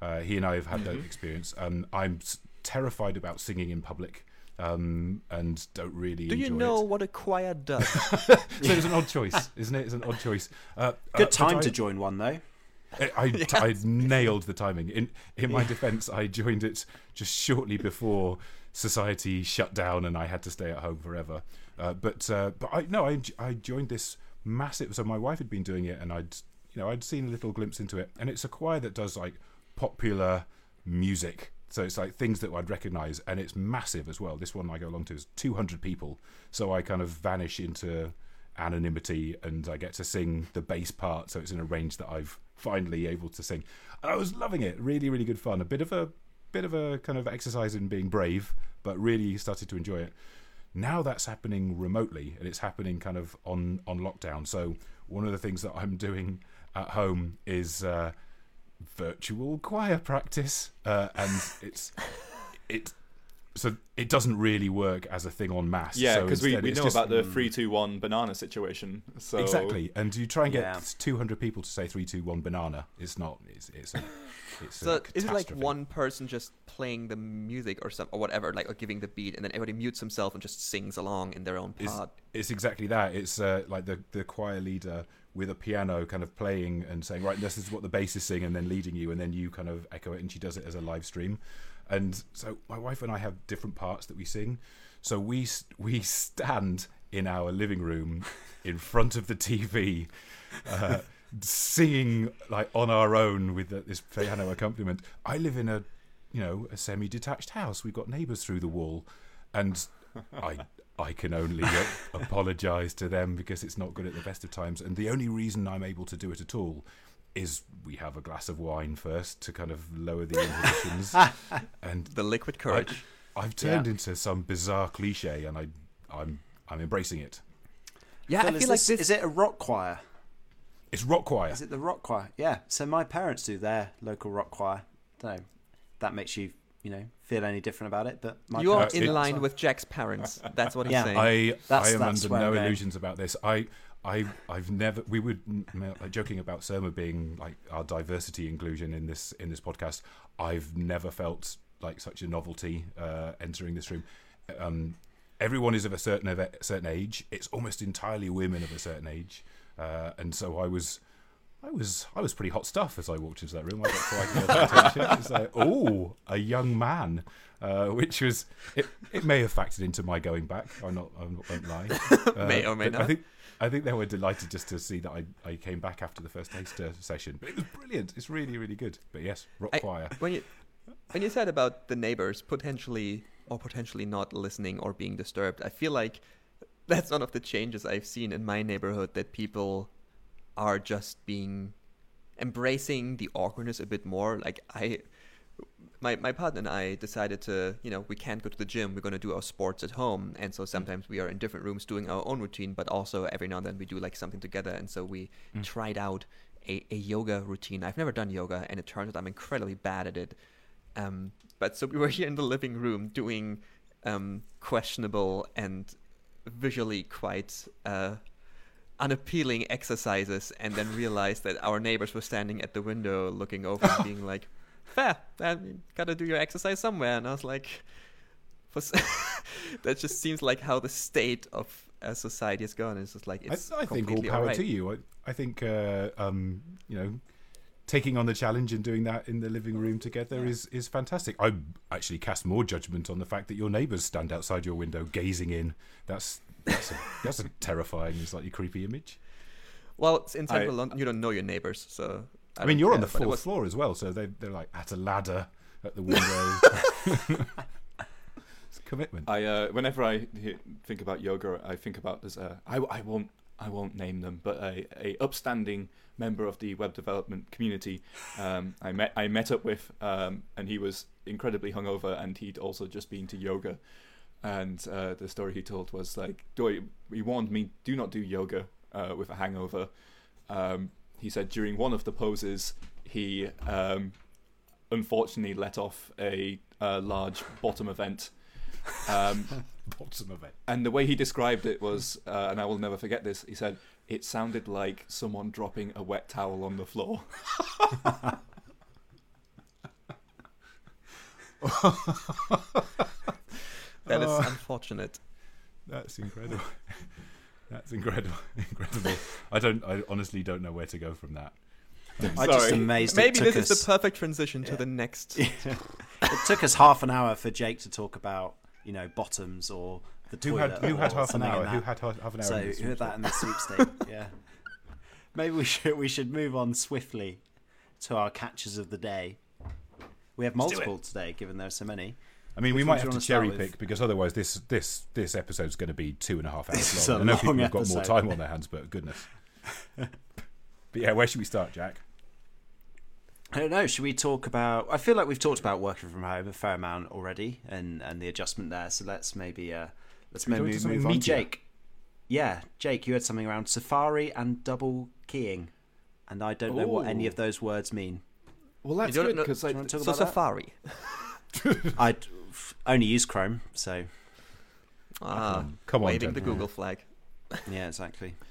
Uh, he and I have had that experience. Um, I'm terrified about singing in public, um, and don't really. Do you know It. what a choir does? So it's an odd choice, isn't it? It's an odd choice. Uh, Good uh, time but to join one though. I, I, I nailed the timing. In in my defence, I joined it just shortly before society shut down and I had to stay at home forever. Uh, but uh, but I no, I I joined this massive. So my wife had been doing it, and I'd you know I'd seen a little glimpse into it, and it's a choir that does like popular music So it's like things that I'd recognise, and it's massive as well. This one I go along to is 200 people, so I kind of vanish into anonymity, and I get to sing the bass part. So it's in a range that I've finally able to sing. I was loving it. Really, really good fun. A bit of a bit of a kind of exercise in being brave, but really started to enjoy it. Now that's happening remotely, and it's happening kind of on on lockdown. So one of the things that I'm doing at home is. Uh, virtual choir practice, uh, and it's it. So it doesn't really work as a thing on mass. Yeah, so because we, we it's know just- about the three two one banana situation. So exactly, and you try and get Yeah. 200 people to say three, two, one, banana. It's not. It's it's a, it's So a is it like one person just playing the music or some or whatever, like or giving the beat, and then everybody mutes himself and just sings along in their own Is- part? It's exactly that. It's uh, like the the choir leader with a piano, kind of playing and saying, "Right, this is what the bass is singing," and then leading you, and then you kind of echo it, and she does it as a live stream. And so my wife and I have different parts that we sing. So we we stand in our living room in front of the TV. Uh, singing like on our own with this piano accompaniment. I live in a, you know, a semi-detached house. We've got neighbours through the wall, and I I can only apologise to them because it's not good at the best of times. And the only reason I'm able to do it at all is we have a glass of wine first to kind of lower the inhibitions, and The liquid courage. I've turned into some bizarre cliche, and I I'm I'm embracing it. yeah, Phil, I is feel like this- this. Is it a rock choir? It's rock choir. Is it the rock choir? Yeah. So my parents do their local rock choir. Don't know. That makes you, you know, feel any different about it, but my you are in line with Jack's parents. That's what he's Yeah. saying. I That's- I am that's under no I'm going. illusions about this. I I I've never we were like, joking about Surma being like our diversity inclusion in this in this podcast. I've never felt like such a novelty uh, entering this room. Um, everyone is of a certain of a certain age. It's almost entirely women of a certain age, uh, and so I was. I was I was pretty hot stuff as I walked into that room. I got quite a lot of attention. It's like, oh, a young man, uh, which was it. It may have factored into my going back. I'm not. I won't lie. Uh, May or may but I think I think they were delighted just to see that I, I came back after the first taster session. But it was brilliant. It's really really good. But yes, rock I- choir. when you when you said about the neighbors potentially or potentially not listening or being disturbed, I feel like that's one of the changes I've seen in my neighborhood that people are just being embracing the awkwardness a bit more. Like I my my partner and I decided to, you know, we can't go to the gym. We're going to do our sports at home, and so sometimes we are in different rooms doing our own routine, but also every now and then we do like something together. And so we Mm. tried out a, a yoga routine. I've never done yoga, and it turns out I'm incredibly bad at it. Um, but so we were here in the living room doing um, questionable and visually quite uh, unappealing exercises, and then realized that our neighbors were standing at the window looking over and being like, "Fair, uh, you gotta do your exercise somewhere." And I was like, "That just seems like how the state of uh, society has gone." It's just like I, it's I think all power alright. to you. I, I think uh, um, you know taking on the challenge and doing that in the living room together is is fantastic. I actually cast more judgment on the fact that your neighbours stand outside your window gazing in. That's that's a, that's a terrifying and slightly creepy image. Well, it's in I- central London, you don't know your neighbors, so. I, mean, you're on the care, but it fourth was- floor as well, so they they're like at a ladder at the window. it's a commitment. I uh, whenever I he- think about yoga, I think about there's a I, I won't I won't name them, but a, a upstanding member of the web development community. Um, I met I met up with, um, and he was incredibly hungover, and he'd also just been to yoga. And uh, the story he told was like, he warned me, do not do yoga uh, with a hangover. Um, he said during one of the poses, he um, unfortunately let off a, uh large bottom event. Um, Bottom it. and the way he described it was, uh, and I will never forget this. He said it sounded like someone dropping a wet towel on the floor. That is Oh. unfortunate. That's incredible. That's incredible. Incredible. I don't. I honestly don't know where to go from that. I'm just Sorry. amazed. Maybe it took this us, is the perfect transition to the next. it took us half an hour for Jake to talk about, you know, bottoms or the Who toilet. had who or had half an hour? Who had half half an hour? So in the who had that in the sweepstake? yeah. Maybe we should we should move on swiftly to our catches of the day. We have multiple today, given there are so many. I mean, we might have to cherry pick because otherwise, this this this episode's going to be two and a half This hours long. a I know people have got more time on their hands, but goodness. but yeah, where should we start, Jack? I don't know. Should we talk about? I feel like we've talked about working from home a fair amount already, and and the adjustment there. So let's maybe uh, let's Should maybe into something move on. meatier? Jake, yeah, Jake, you had something around Safari and double keying, and I don't know what any of those words mean. Well, that's don't good know- because Do like, want to talk So? Safari. I only use Chrome, so Ah, Come on, waving Jen. the Google flag. yeah, exactly.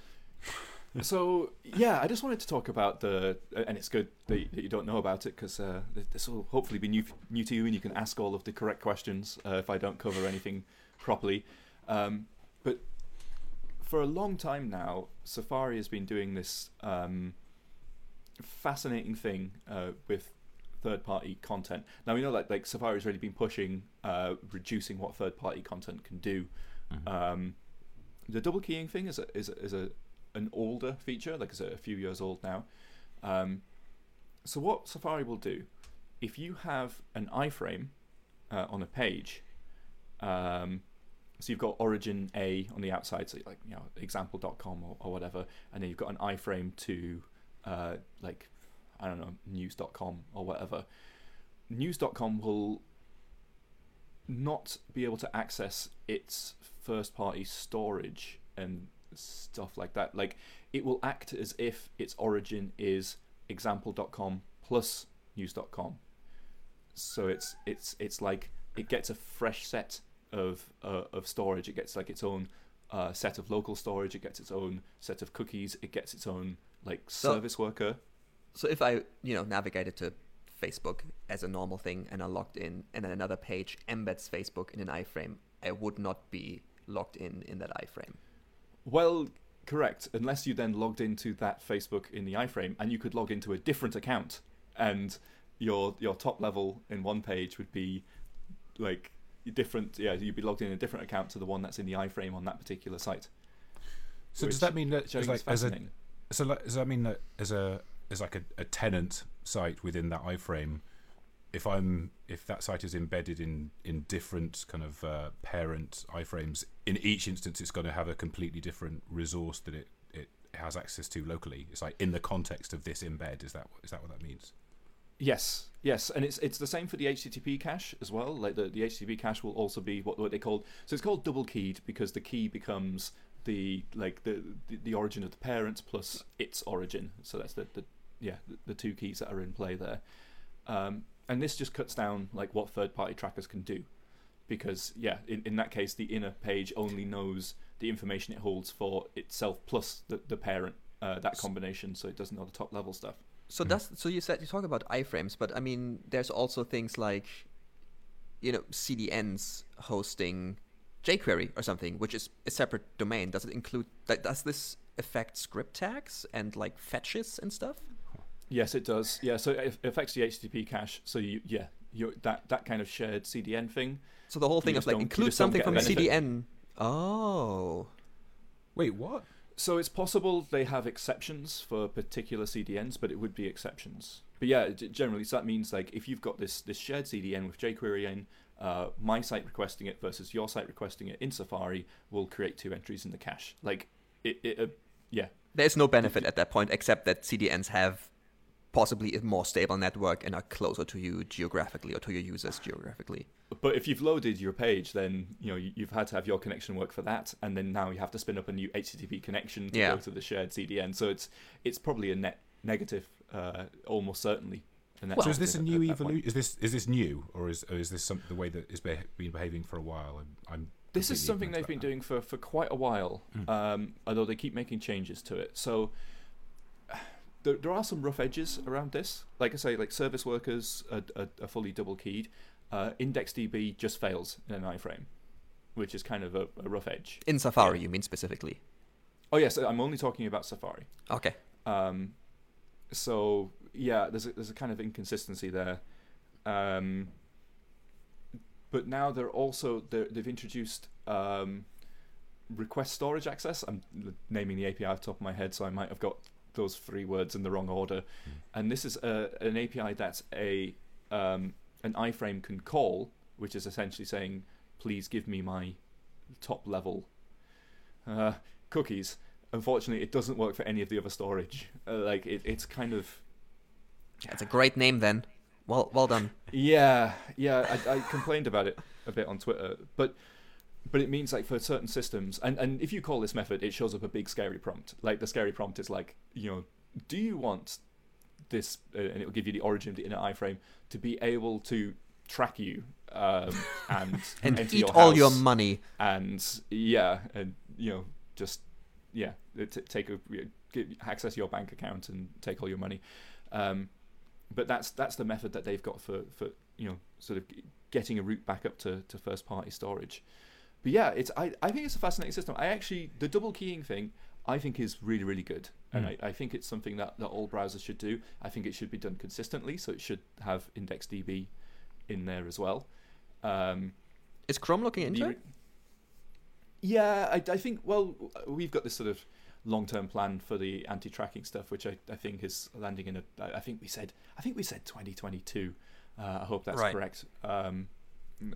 So yeah, I just wanted to talk about the, and it's good that you, don't know about it because uh, this will hopefully be new new to you, and you can ask all of the correct questions uh, if I don't cover anything properly. Um, but for a long time now, Safari has been doing this um, fascinating thing uh, with third-party content. Now we know that like like Safari's really been pushing uh, reducing what third-party content can do. Um, the double keying thing is a, is a, is a an older feature, like it's a few years old now. Um, so what Safari will do, if you have an iframe uh, on a page, um, so you've got origin A on the outside, so like you know example.com or, or whatever, and then you've got an iframe to uh, like I don't know news.com or whatever. News.com will not be able to access its first party storage and stuff like that. Like it will act as if its origin is example.com plus news.com. So it's it's it's like it gets a fresh set of uh, of storage. It gets like its own uh, set of local storage. It gets its own set of cookies. It gets its own like So- service worker. So if I, you know, navigated to Facebook as a normal thing and I logged in, and then another page embeds Facebook in an iframe, I would not be logged in in that iframe. Well, correct. Unless you then logged into that Facebook in the iframe, and you could log into a different account, and your your top level in one page would be like different. Yeah, you'd be logged in a different account to the one that's in the iframe on that particular site. So Which does that mean that as like as a so like, does that mean that as a as like a, a tenant site within that iframe, if I'm if that site is embedded in in different kind of uh, parent iframes, in each instance it's going to have a completely different resource that it it has access to locally. It's like in the context of this embed. Is that is that what that means? Yes, yes, and it's it's the same for the HTTP cache as well. Like the, the HTTP cache will also be what what they call so it's called double keyed because the key becomes the like the the, the origin of the parent plus its origin. So that's the, the yeah the, the two keys that are in play there. Um, and this just cuts down like what third party trackers can do because yeah in, in that case the inner page only knows the information it holds for itself plus the, the parent uh, that combination so it doesn't know the top level stuff So that's so you said you talk about iframes, but I mean, there's also things like, you know, CDNs hosting jQuery or something, which is a separate domain. Does it include? like, Does this affect script tags and like fetches and stuff? Yes, it does. Yeah, so it affects the HTTP cache. So you, yeah, you that that kind of shared CDN thing. So the whole thing just of like include something from benefit. CDN. Oh, Wait, what? So it's possible they have exceptions for particular CDNs, but it would be exceptions. But yeah, generally, so that means like if you've got this this shared CDN with jQuery in, uh, my site requesting it versus your site requesting it in Safari will create two entries in the cache. Like it, it uh, yeah, there's no benefit at that point except that CDNs have possibly a more stable network and are closer to you geographically or to your users geographically. But if you've loaded your page, then you know you- you've had to have your connection work for that, and then now you have to spin up a new HTTP connection to Yeah. go to the shared CDN. So it's it's probably a net negative, uh, almost certainly. a net so is this a new at that point. evolution? Is this is this new, or is or is this some, the way that it's be- been behaving for a while? I'm, I'm This is something they've been about doing for, for quite a while, Mm. um, although they keep making changes to it. So there, there are some rough edges around this. Like I say, like service workers are, are, are fully double keyed. Uh, IndexedDB just fails in an iframe, which is kind of a, a rough edge. In Safari, you mean specifically? Oh yes, I'm only talking about Safari. Okay. Um, so yeah, there's a, there's a kind of inconsistency there. Um, but now they're also they're, they've introduced um, request storage access. I'm naming the API off the top of my head, so I might have got those three words in the wrong order. And this is a, an API that's a um, an iframe can call, which is essentially saying, "Please give me my top level uh, cookies." Unfortunately, it doesn't work for any of the other storage. Uh, like it, it's kind of It's a great name then. Well, well done. yeah, yeah. I, I complained about it a bit on Twitter, but but it means like for certain systems, and and if you call this method, it shows up a big scary prompt. Like the scary prompt is like, you know, do you want this, uh, and it will give you the origin of the inner iframe to be able to track you um, and And enter eat your all your money. and yeah, and you know, just yeah, t- take a get, access your bank account and take all your money. Um, but that's that's the method that they've got for for you know sort of getting a route back up to, to first party storage. But yeah, it's I, I think it's a fascinating system. I actually the double keying thing I think is really really good, and Mm. I, I think it's something that, that all browsers should do. I think it should be done consistently, so it should have IndexedDB in there as well. Um, Is Chrome looking into the- it? Yeah, I, I think. Well, we've got this sort of long-term plan for the anti-tracking stuff, which I, I think is landing in a I think we said. I think we said 2022. Uh, I hope that's Right. correct. Um,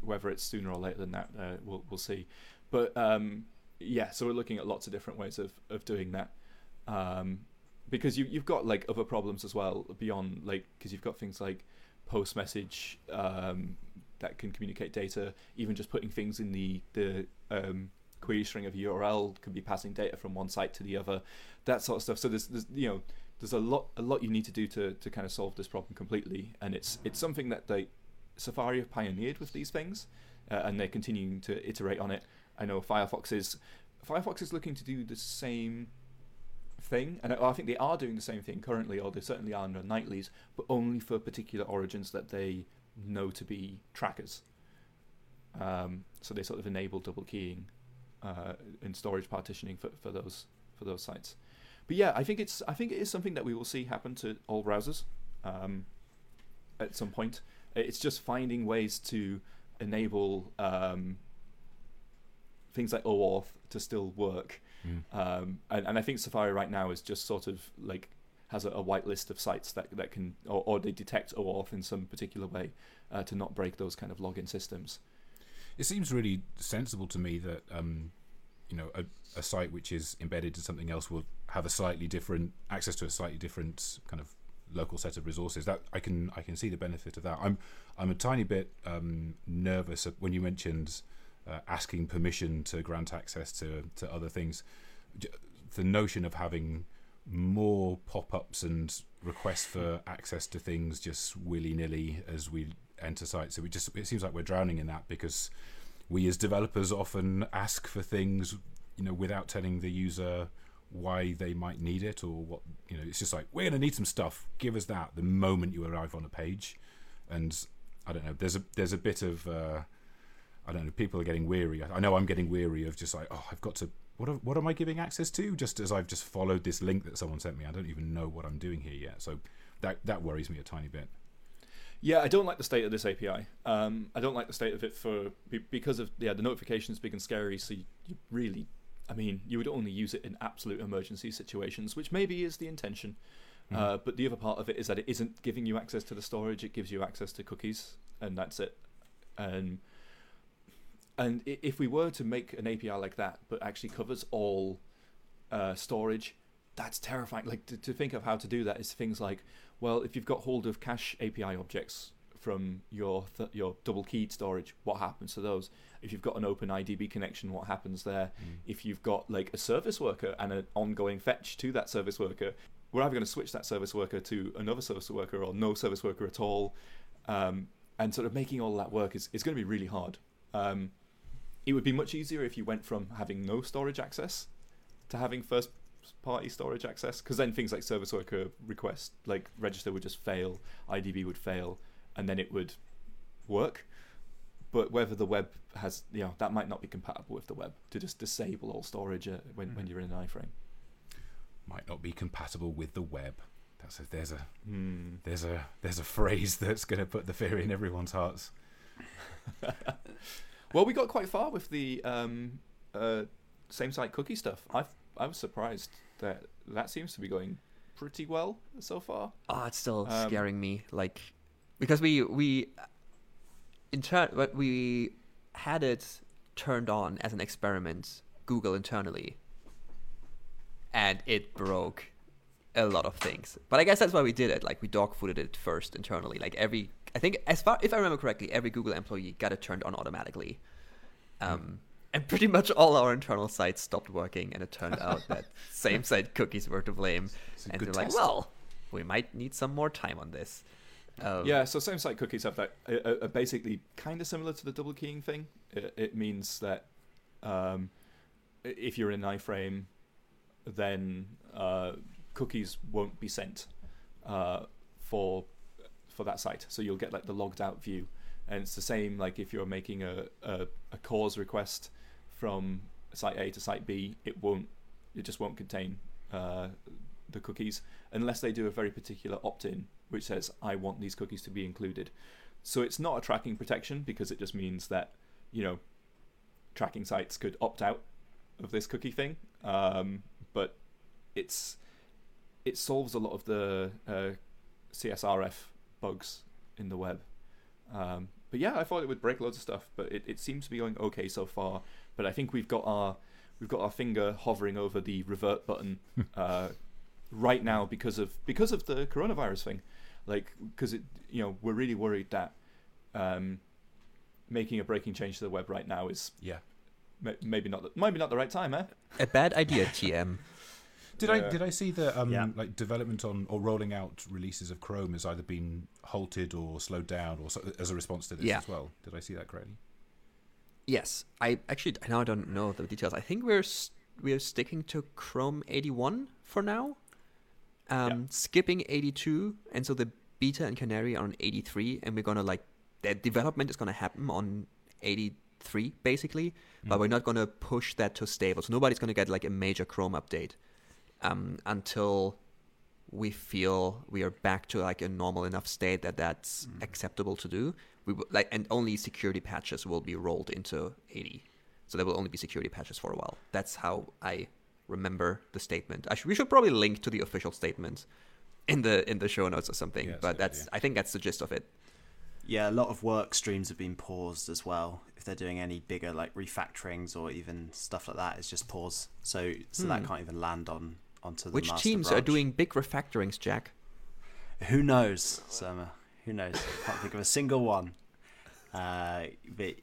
whether it's sooner or later than that, uh, we'll we'll see. But um, yeah, so we're looking at lots of different ways of of doing that. Um, because you you've got like other problems as well beyond like because you've got things like post message um, that can communicate data, even just putting things in the the um, query string of a URL can be passing data from one site to the other, that sort of stuff. So there's, there's you know there's a lot a lot you need to do to, to kind of solve this problem completely, and it's it's something that they Safari have pioneered with these things, uh, and they're continuing to iterate on it. I know Firefox is Firefox is looking to do the same thing, and I, think they are doing the same thing currently, or they certainly are under nightlies, but only for particular origins that they know to be trackers. Um, so they sort of enable double keying uh, and storage partitioning for, for those for those sites. But yeah, I think it's I think it is something that we will see happen to all browsers um, at some point. It's just finding ways to enable um, things like OAuth to still work. Mm. Um, and, and I think Safari right now is just sort of like has a, a white list of sites that that can or, or they detect OAuth in some particular way uh, to not break those kind of login systems. It seems really sensible to me that um, you know a, a site which is embedded to something else will have a slightly different access to a slightly different kind of local set of resources. That I can I can see the benefit of that. I'm I'm a tiny bit um, nervous when you mentioned uh, asking permission to grant access to to other things. The notion of having more pop-ups and requests for access to things just willy-nilly as we enter sites. So we just it seems like we're drowning in that because we as developers often ask for things, you know, without telling the user why they might need it or what you know. It's just like we're going to need some stuff. Give us that the moment you arrive on a page, and I don't know. There's a there's a bit of uh, I don't know. People are getting weary. I know I'm getting weary of just like oh I've got to. What, am- what am I giving access to? Just as I've just followed this link that someone sent me, I don't even know what I'm doing here yet. So that that worries me a tiny bit. Yeah, I don't like the state of this API. Um, I don't like the state of it for because of yeah the notifications big and scary. So you, you really, I mean, you would only use it in absolute emergency situations, which maybe is the intention. Mhm. Uh, but the other part of it is that it isn't giving you access to the storage; it gives you access to cookies, and that's it. And and if we were to make an API like that, but actually covers all uh, storage, that's terrifying. Like to, to think of how to do that is things like, well, if you've got hold of cache API objects from your th- your double keyed storage, what happens to those? If you've got an open IDB connection, what happens there? If you've got like a service worker and an ongoing fetch to that service worker, we're either going to switch that service worker to another service worker or no service worker at all. Um, and sort of making all that work is, is going to be really hard. Um, it would be much easier if you went from having no storage access to having first party storage access because then things like service worker request like register would just fail idb would fail and then it would work but whether the web has you know that might not be compatible with the web to just disable all storage uh, when, when Mhm. you're in an iframe Might not be compatible with the web. That's a, there's a hmm. there's a there's a phrase that's going to put the fear in everyone's hearts. well we got quite far with the um, uh, same site cookie stuff i i was surprised that that seems to be going pretty well so far Oh, it's still Um, scaring me. Like, because we we in turn, we had it turned on as an experiment, Google internally, and it broke a lot of things. But I guess that's why we did it. Like we dogfooded it first internally. Like every, I think as far if I remember correctly, every Google employee got it turned on automatically. Um, and pretty much all our internal sites stopped working, and it turned out that same site cookies were to blame. And they're like, well, we might need some more time on this. Um, Yeah, so same site cookies have that are, are basically kind of similar to the double keying thing. It, it means that um, if you're in an iframe, then uh, cookies won't be sent uh, for for that site. So you'll get like the logged out view, and it's the same like if you're making a a, a CORS request from site A to site B, it won't it just won't contain uh, the cookies unless they do a very particular opt-in which says I want these cookies to be included. So it's not a tracking protection because it just means that you know tracking sites could opt out of this cookie thing, um, but it's it solves a lot of the uh, CSRF bugs in the web. Um, but yeah, I thought it would break loads of stuff, but it, it seems to be going okay so far. But I think we've got our we've got our finger hovering over the revert button uh, right now because of because of the coronavirus thing. Like because it you know we're really worried that um, making a breaking change to the web right now is Yeah. ma- maybe not the, maybe not the right time, eh? A bad idea, TM. Did Yeah. I did I see that um, Yeah. like development on or rolling out releases of Chrome has either been halted or slowed down or so, as a response to this Yeah. as well? Did I see that correctly? Yes, I actually now I don't know the details. I think we're s- we're sticking to Chrome 81 for now, um, skipping 82, and so the beta and Canary are on 83, and we're gonna like the development is gonna happen on 83 basically, but we're not gonna push that to stable. So nobody's gonna get like a major Chrome update um, until we feel we are back to like a normal enough state that that's acceptable to do. We will, like, and only security patches will be rolled into 80. So there will only be security patches for a while. That's how I remember the statement. I should, we should probably link to the official statement in the in the show notes or something. Yeah, but that's idea. I think that's the gist of it. Yeah, a lot of work streams have been paused as well. If they're doing any bigger like refactorings or even stuff like that, it's just pause. So so that Hmm. can't even land on onto the Which master teams are doing big refactorings, Jack? Who knows, Surma? Who knows? I can't think of a single one. Uh, but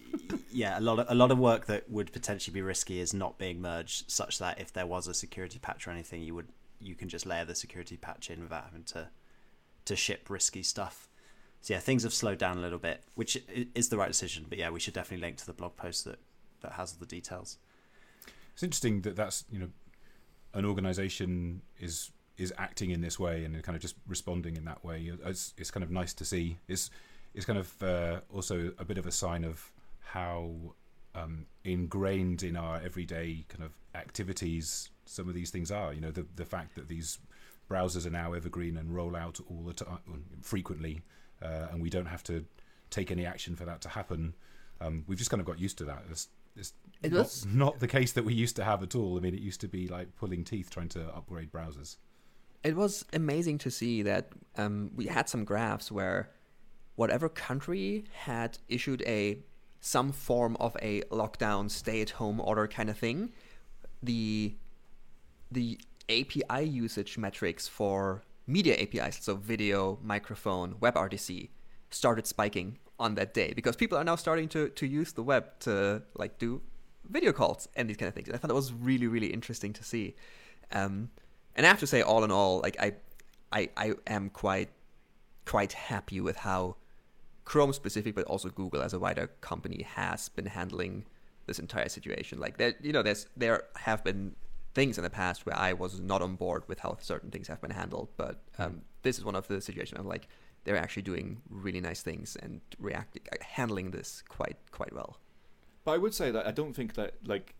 yeah, a lot of a lot of work that would potentially be risky is not being merged, such that if there was a security patch or anything, you would you can just layer the security patch in without having to to ship risky stuff. So yeah, things have slowed down a little bit, which is the right decision. But yeah, we should definitely link to the blog post that that has all the details. It's interesting that that's you know an organization is is acting in this way and kind of just responding in that way. It's, it's kind of nice to see. It's it's kind of uh, also a bit of a sign of how um, ingrained in our everyday kind of activities some of these things are. You know, the the fact that these browsers are now evergreen and roll out all the time frequently, uh, and we don't have to take any action for that to happen. Um, we've just kind of got used to that. It's, it's It not, not the case that we used to have at all. I mean, it used to be like pulling teeth trying to upgrade browsers. It was amazing to see that um, we had some graphs where whatever country had issued a some form of a lockdown, stay-at-home order kind of thing, the the API usage metrics for media APIs, so video, microphone, WebRTC, started spiking on that day because people are now starting to to use the web to like do video calls and these kind of things. And I thought that was really really interesting to see. Um, and I have to say, all in all, like I, I, I am quite, quite happy with how Chrome specific, but also Google as a wider company has been handling this entire situation. Like there, you know, there's there have been things in the past where I was not on board with how certain things have been handled, but um, this is one of the situations I'm like they're actually doing really nice things and reacting, handling this quite quite well. But I would say that I don't think that like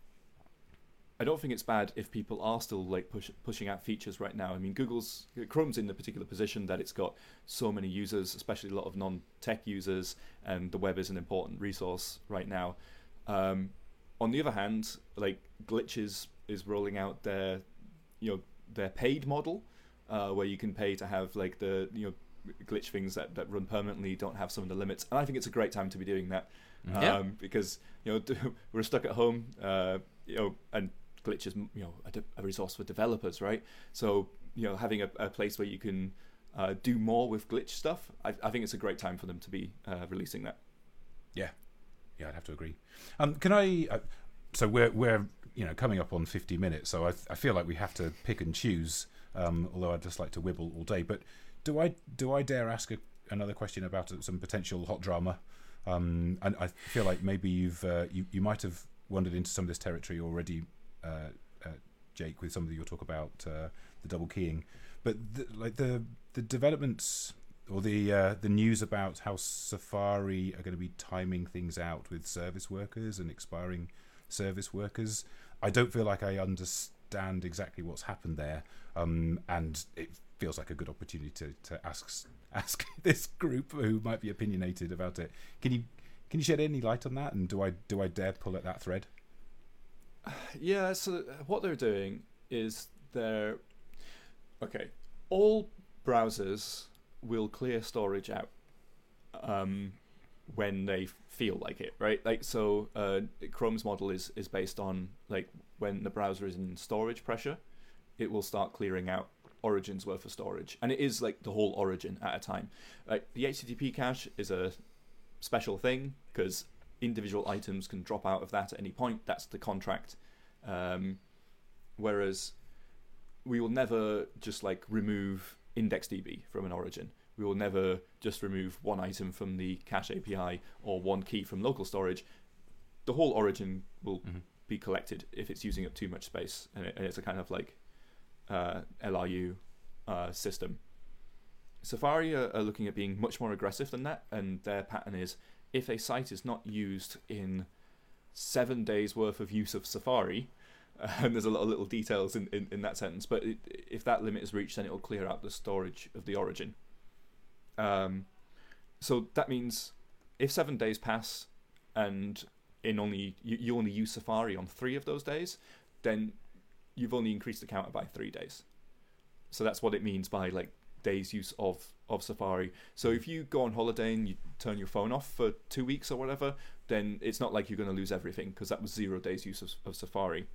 I don't think it's bad if people are still like push, pushing out features right now. I mean, Google's Chrome's in the particular position that it's got so many users, especially a lot of non-tech users, and the web is an important resource right now. Um, on the other hand, like Glitches is rolling out their, you know, their paid model, uh, where you can pay to have like the you know glitch things that, that run permanently don't have some of the limits. And I think it's a great time to be doing that. Yeah. um, because you know we're stuck at home, uh, you know, and glitch is you know a, de- a resource for developers, right? So you know having a, a place where you can uh, do more with glitch stuff, I, I think it's a great time for them to be uh, releasing that. Yeah, yeah, I'd have to agree. Um, can I? Uh, so we're we're you know coming up on fifty minutes, so I I feel like we have to pick and choose. Um, although I'd just like to wibble all day, but do I do I dare ask a, another question about uh, some potential hot drama? Um, and I feel like maybe you've uh, you you might have wandered into some of this territory already, Jake, with some of your talk about uh, the double keying. But the, like the the developments or the uh, the news about how Safari are going to be timing things out with service workers and expiring service workers. I don't feel like I understand exactly what's happened there, um, and it feels like a good opportunity to, to ask ask this group who might be opinionated about it. Can you can you shed any light on that? And do I do I dare pull at that thread? Yeah, so what they're doing is they're okay. All browsers will clear storage out um, when they feel like it, right? Like so, uh, Chrome's model is is based on like when the browser is in storage pressure, it will start clearing out origins worth of storage, and it is like the whole origin at a time. Like the HTTP cache is a special thing because individual items can drop out of that at any point. That's the contract. Um, whereas we will never just like remove IndexedDB from an origin. We will never just remove one item from the cache API or one key from local storage. The whole origin will Mhm. be collected if it's using up too much space, and, it, and it's a kind of like uh, LRU uh, system. Safari are, are looking at being much more aggressive than that, and their pattern is if a site is not used in seven days worth of use of Safari, and there's a lot of little details in, in, in that sentence, but it, if that limit is reached, then it will clear out the storage of the origin. Um, so that means if seven days pass and in only you, you only use Safari on three of those days, then you've only increased the counter by three days. So that's what it means by like days use of of Safari. So if you go on holiday and you turn your phone off for two weeks or whatever, then it's not like you're going to lose everything because that was zero days use of, of Safari.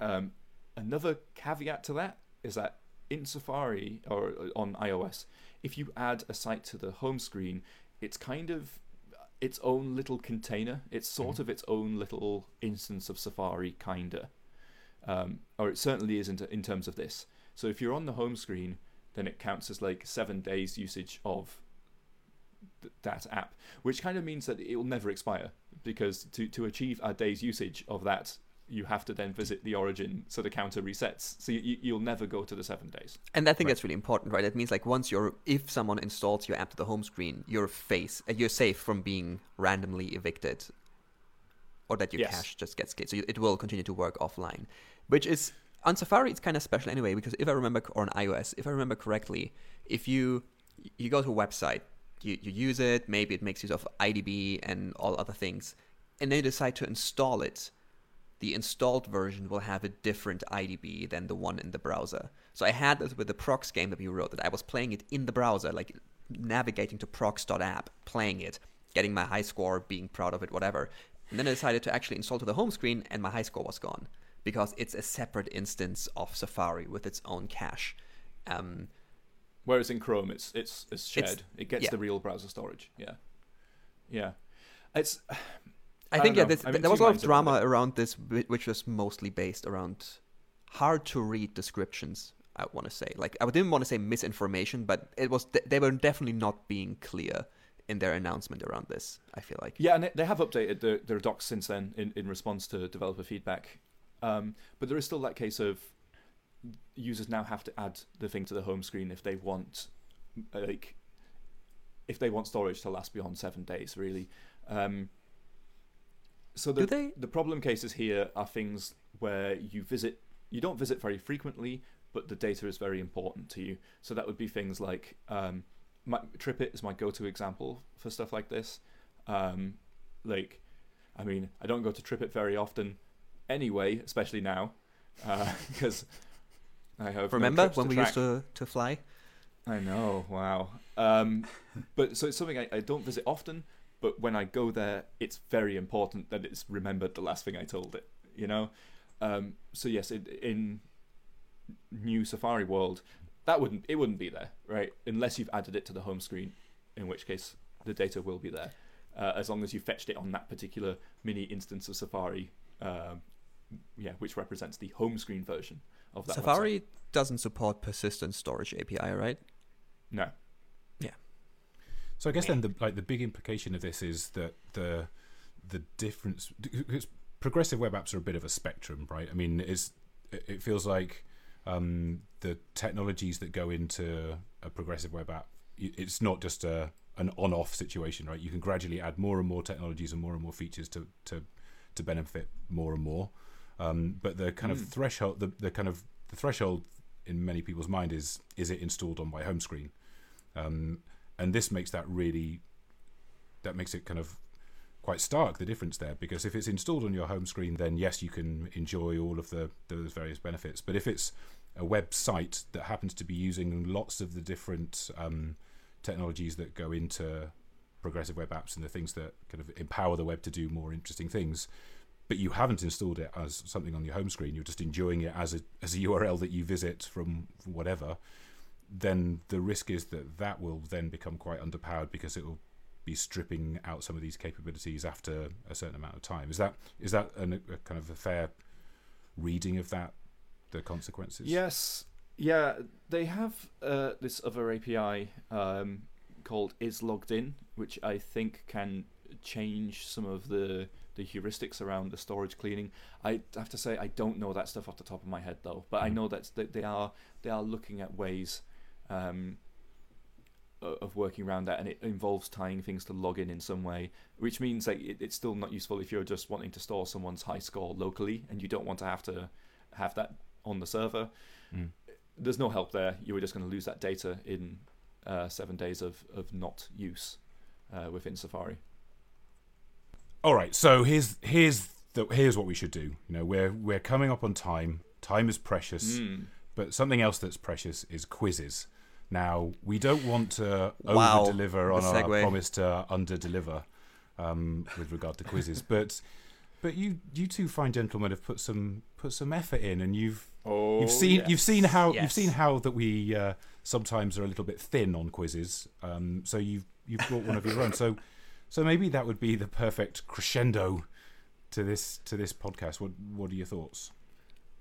Um, another caveat to that is that in Safari or on iOS, if you add a site to the home screen, it's kind of its own little container. It's sort of its own little instance of Safari, kinda, um, or it certainly is in, in terms of this. So if you're on the home screen, then it counts as like seven days usage of th- that app, which kind of means that it will never expire because to to achieve a day's usage of that, you have to then visit the origin so the counter resets. So you, you'll never go to the seven days. And I think Right. that's really important, right? It means like once you're, if someone installs your app to the home screen, you're face, uh, you're safe from being randomly evicted, or that your Yes. cache just gets cleared. So you, it will continue to work offline, which is on Safari. It's kind of special anyway because if I remember, or on iOS, if I remember correctly, if you you go to a website, you you use it, maybe it makes use of IDB and all other things, and then you decide to install it the installed version will have a different IDB than the one in the browser. So I had this with the PROXX game that we wrote that I was playing it in the browser, like navigating to proxx.app, playing it, getting my high score, being proud of it, whatever. And then I decided to actually install to the home screen and my high score was gone because it's a separate instance of Safari with its own cache. Um, Whereas in Chrome, it's it's it's shared. It's- it gets yeah. the real browser storage. Yeah, yeah. It's I, I think yeah, this, there was a lot of drama it. around this, which was mostly based around hard to read descriptions. I want to say, like, I didn't want to say misinformation, but it was they were definitely not being clear in their announcement around this. I feel like, yeah, and they- they have updated their, their docs since then in, in response to developer feedback. Um, but there is still that case of users now have to add the thing to the home screen if they want, like, if they want storage to last beyond seven days, really. Um, so the they? the problem cases here are things where you visit you don't visit very frequently but the data is very important to you so that would be things like um, my, tripit is my go-to example for stuff like this um, like i mean i don't go to tripit very often anyway especially now because i have Remember trips when we track. used to to fly? I know. Wow. Um, but so it's something I, I don't visit often. But when I go there, it's very important that it's remembered the last thing I told it. You know. Um, so yes, it, in new Safari world, that wouldn't it wouldn't be there, right? Unless you've added it to the home screen, in which case the data will be there, uh, as long as you fetched it on that particular mini instance of Safari, um, yeah, which represents the home screen version of that. Safari website. doesn't support persistent storage API, right? No. Yeah. So I guess then the like the big implication of this is that the the difference because progressive web apps are a bit of a spectrum, right? I mean, it's it feels like um, the technologies that go into a progressive web app, it's not just a an on-off situation, right? You can gradually add more and more technologies and more and more features to to to benefit more and more. Um, but the kind of Mm. threshold, the, the kind of the threshold in many people's mind is is it installed on my home screen, um, and this makes that really that makes it kind of quite stark the difference there because if it's installed on your home screen then yes you can enjoy all of the those various benefits but if it's a website that happens to be using lots of the different um, technologies that go into progressive web apps and the things that kind of empower the web to do more interesting things but you haven't installed it as something on your home screen you're just enjoying it as a as a URL that you visit from whatever then the risk is that that will then become quite underpowered because it will be stripping out some of these capabilities after a certain amount of time. Is that is that an, a kind of a fair reading of that? The consequences. Yes. Yeah, they have uh, this other API um, called is logged in, which I think can change some of the the heuristics around the storage cleaning. I have to say I don't know that stuff off the top of my head though, but I Mm. know that that they are they are looking at ways um, of working around that, and it involves tying things to login in some way, which means that it, it's still not useful if you're just wanting to store someone's high score locally and you don't want to have to have that on the server Mm. there's no help there. You were just going to lose that data in uh, seven days of, of not use uh, within Safari. All right. So here's here's the here's what we should do. You know, we're we're coming up on time. Time is precious. Mm. But something else that's precious is quizzes. Now, we don't want to Wow, over deliver on our promise to under deliver um, with regard to quizzes. but but you you two fine gentlemen have put some put some effort in, and you've Oh, you've seen you've seen how you've seen how that we uh, sometimes are a little bit thin on quizzes. Um, so you've you've brought one of your own. So so maybe that would be the perfect crescendo to this to this podcast. What what are your thoughts?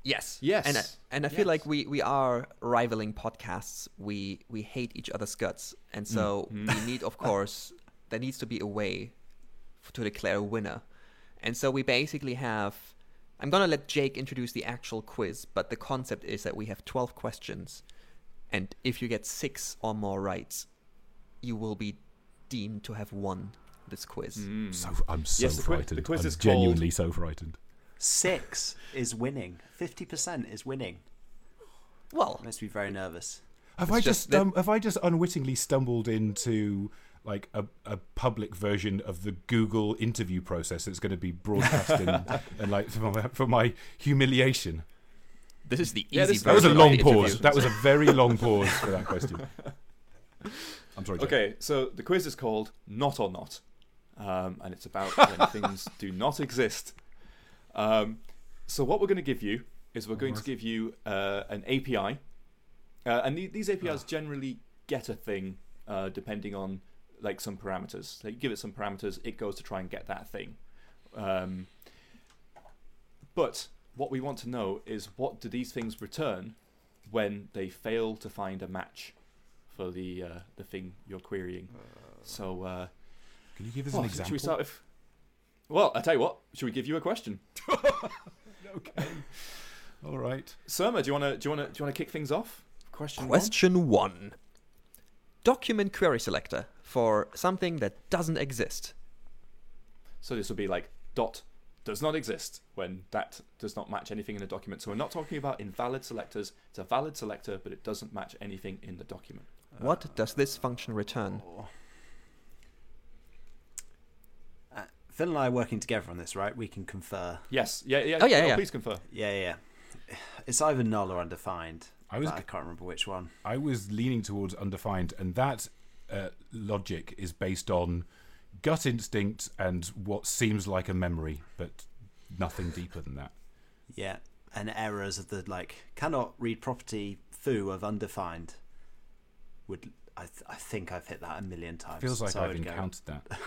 Yes. Yes. And I, and I feel like we, we are rivaling podcasts. We we hate each other's guts, and so Mm. we need, of course, there needs to be a way to declare a winner. And so we basically have. I'm gonna let Jake introduce the actual quiz, but the concept is that we have 12 questions, and if you get six or more rights, you will be deemed to have won this quiz. Mm. So I'm so Yes, the qui- frightened. the quiz I'm is called- genuinely so frightened. Six is winning. Fifty percent is winning. Well, it Makes me very nervous. Have It's I just just that- um, have I just unwittingly stumbled into like a, a public version of the Google interview process that's going to be broadcast and, and like for my, for my humiliation? this is the easy Yeah, this- That was a long pause. That was a very long pause for that question. I'm sorry. Jake. Okay, so the quiz is called Not or Not, um, and it's about when things do not exist. Um, so what we're going to give you is we're going to give you uh, an API, uh, and the- these APIs generally get a thing uh, depending on like some parameters. Like you give it some parameters, it goes to try and get that thing. Um, but what we want to know is what do these things return when they fail to find a match for the uh, the thing you're querying. So, uh, Can you give us oh, an should we start with? Well, I tell you what. Should we give you a question, Okay. All right. Surma? Do you want to do you want to do you want to kick things off? Question. one? Question one. Document query selector for something that doesn't exist. So this would be like dot does not exist when that does not match anything in the document. So we're not talking about invalid selectors. It's a valid selector, but it doesn't match anything in the document. What does this function return? Uh, Phil and I are working together on this, right? We can confer. Yes. Yeah. Yeah. Oh, yeah, no, yeah. Please confer. Yeah, yeah. yeah. It's either null or undefined. I was I can't remember which one. I was leaning towards undefined, and that uh, logic is based on gut instinct and what seems like a memory, but nothing deeper than that. Yeah, and errors of the like cannot read property foo of undefined. Would I? Th- I think I've hit that a million times. Feels like so I I've would go- encountered that.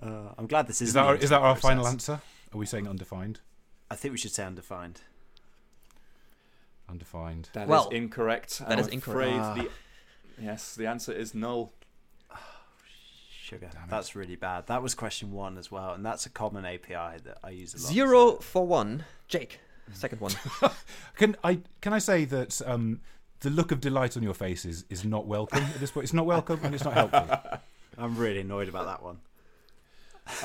Uh, I'm glad this Is isn't that our, is that entire our final answer? Are we saying undefined? I think we should say undefined. Undefined. That is Well, incorrect. that I'm is incorrect. afraid Ah. the yes, the answer is null. Sugar. Damn it. That's really bad. That was question one as well, and that's a common API that I use a lot. Zero so- for one. Jake, second one. Can I can I say that um, the look of delight on your face is, is not welcome at this point? It's not welcome and it's not helpful. I'm really annoyed about that one.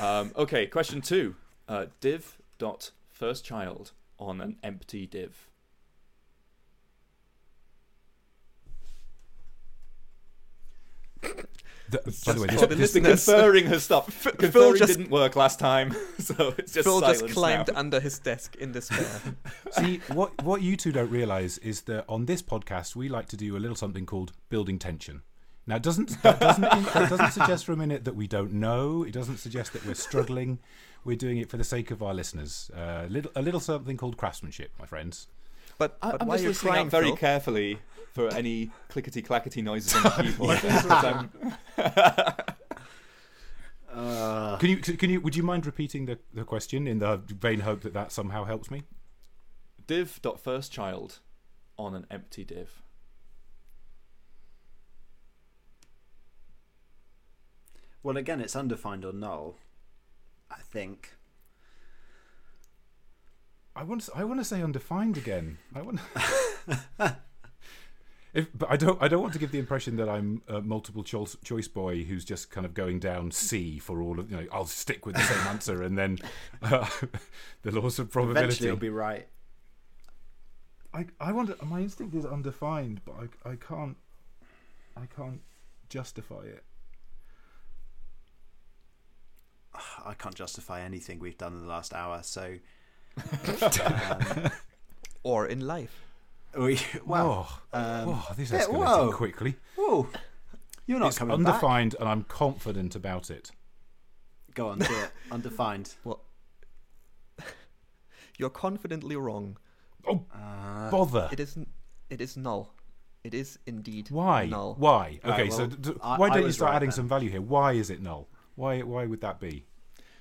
Um, okay, question two. Uh, div dot first child on an empty div. The- by the way, For this, the Just the listeners. conferring has stopped. Phil Conferring just- didn't work last time, so it's just Phil just climbed now. under his desk in despair. See, what what you two don't realise is that on this podcast we like to do a little something called building tension. Now, it doesn't that doesn't that doesn't suggest for a minute that we don't know. It doesn't suggest that we're struggling. We're doing it for the sake of our listeners. Uh, little a little something called craftsmanship, my friends. But, I- but I'm while just you're trying, very Phil, carefully for any clickety clackety noises on the keyboard. But, um, Uh, Can you can you would you mind repeating the, the question in the vain hope that that somehow helps me? div dot first child on an empty div. Well, again, it's undefined or null. I think. I want to, I want to say undefined again. I want. If, but I don't. I don't want to give the impression that I'm a multiple choice, choice boy who's just kind of going down C for all of. You know, I'll stick with the same answer, and then uh, the laws of probability. it'll be right. I I want my instinct is undefined, but I I can't I can't justify it. I can't justify anything we've done in the last hour. So, um, or in life. we, well, oh, um, oh, this yeah, escalated whoa. quickly. whoa, you're not it's coming back. undefined, and I'm confident about it. Go on, do it. Undefined. Well, you're confidently wrong. Oh, Uh, bother! It is. n- It is null. It is indeed Why? null. Why? Right, Okay, so well, d- d- I- why don't you start right adding then. some value here? Why is it null? Why? Why would that be?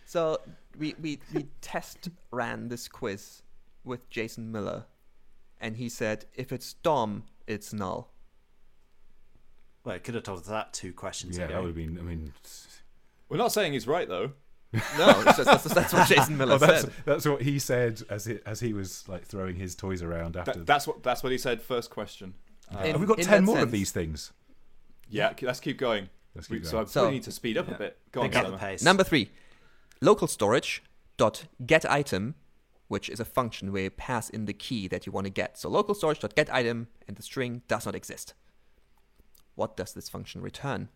So we, we we test ran this quiz with Jason Miller, and he said if it's Dom, it's null. well, it could have told us that two questions Yeah, ago. that would have been. I mean, We're not saying he's right though. No, it's just, that's, that's what Jason Miller oh, that's said. that's what he said as he as he was like throwing his toys around after. That, that's what that's what he said. First question. Uh, In- have we got ten that more of these things? yeah, let's keep going. Let's We, keep so I going. So- probably need to speed up Yeah. a bit. Go on, Pick up the pace. Number three, local storage dot get item, which is a function where you pass in the key that you want to get. So local storage dot get item and the string does not exist. What does this function return?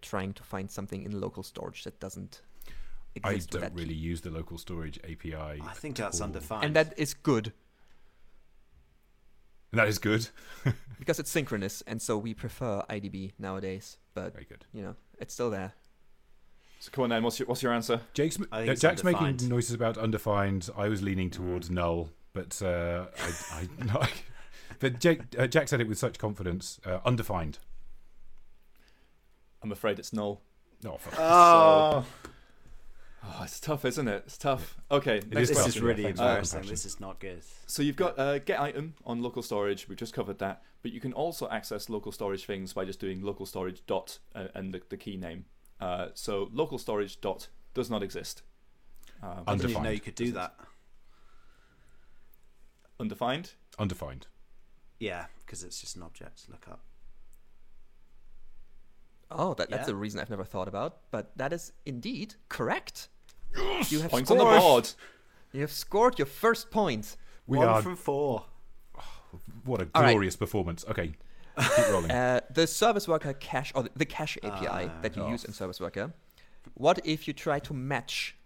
Trying to find something in local storage that doesn't I exist. with don't really use the local storage API. I think that's all. undefined. and that is good And that is good. because it's synchronous, and so we prefer IDB nowadays. But Very good. you know, it's still there. So come on then. What's your what's your answer? Jake's I think uh, it's Jack's making noises about undefined. I was leaning towards null, but uh, I, I, no, I- but Jake uh, Jack said it with such confidence. Uh, undefined. I'm afraid it's null. No, fuck. oh, Oh, it's tough, isn't it? It's tough. Okay, It next is this tough, is really thanks embarrassing. compassion. This is not good. So you've got uh, get item on local storage. We've just covered that, but you can also access local storage things by just doing local storage dot uh, and the, the key name. Uh, so local storage dot does not exist. Uh, I didn't even know Undefined. you could do that. undefined. Undefined. Yeah, because it's just an object. Look up. Oh, that, that's Yeah. a reason I've never thought about, but that is indeed correct. You have Points on the scored. board. You have scored your first point. We One are. from four. What a All right. glorious performance. Okay, keep rolling. Uh, the service worker cache or the, the cache API Ah, that you oh. use in service worker. What if you try to match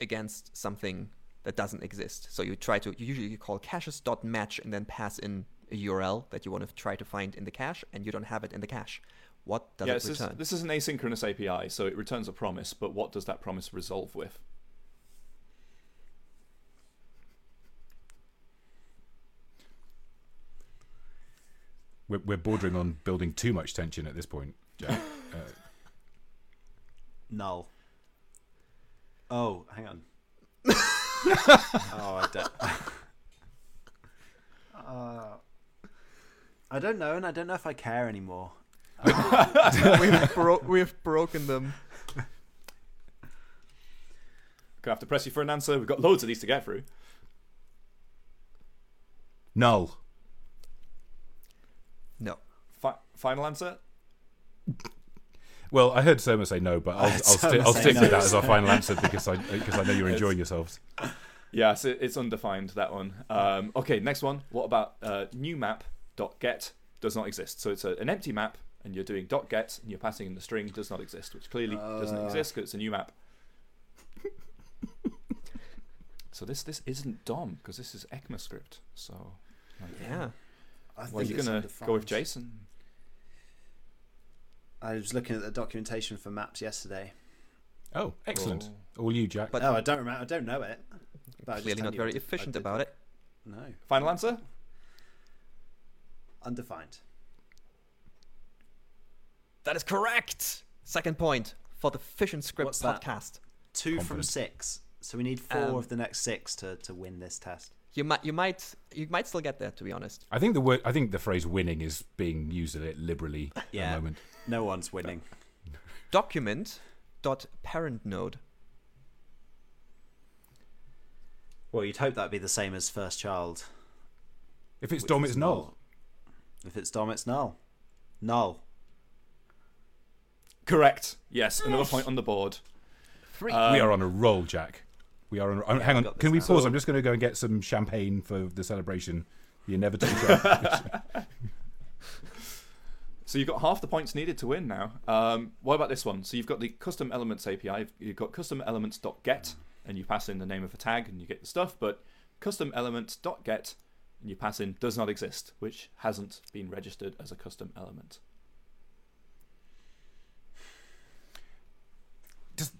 against something that doesn't exist. So you try to you usually call caches.match and then pass in a URL that you want to try to find in the cache, and you don't have it in the cache. What does yeah, it this is, this is an asynchronous API, so it returns a promise, but what does that promise resolve with? We're, we're bordering on building too much tension at this point, Jack. Uh, Null. Oh, hang on. oh, I don't. uh, I don't know, and I don't know if I care anymore. We've, bro- we've broken them. Gonna have to press you for an answer. We've got loads of these to get through. No. No. Fi- final answer? Well, I heard Surma say no, but I'll, I I'll, sti- I'll stick no. with that as our final answer because I because I know you're enjoying yourselves. Yes, it, it's undefined, that one. Um, okay, next one. What about uh, new map.get does not exist? So it's a, an empty map, and you're doing dot .get, and you're passing in the string does not exist, which clearly doesn't Uh. exist because it's a new map. so this this isn't DOM, because this is ECMAScript. So, like, Yeah. I well, think you're going to go with undefined. Jason? I was looking at the documentation for maps yesterday. Oh, excellent! Oh. All you, Jack. But- oh, I don't remember. I don't know it. But Clearly not very I did- I efficient did about it. No, Final answer? undefined. That is correct. Second point for the Fish and Script What's that? podcast. Two from Confident. six. So we need four Um, of the next six to, to win this test. You might, you might, you might still get there. To be honest, I think the word I think the phrase "winning" is being used a bit liberally at Yeah. the moment. No one's winning. document dot parent node. Well, you'd hope that'd be the same as first child. If it's which Dom, is it's null. If it's Dom, it's null. Null. Correct. Yes, another point on the board. Three. Uh, we are on a roll, Jack. We are on. A, Yeah, hang on. Can we now. pause? So- I'm just going to go and get some champagne for the celebration. The inevitable. drop. So you've got half the points needed to win now. Um, what about this one? So you've got the custom elements API. You've got custom elements.get, and you pass in the name of a tag, and you get the stuff. But custom elements.get, and you pass in does not exist, which hasn't been registered as a custom element. just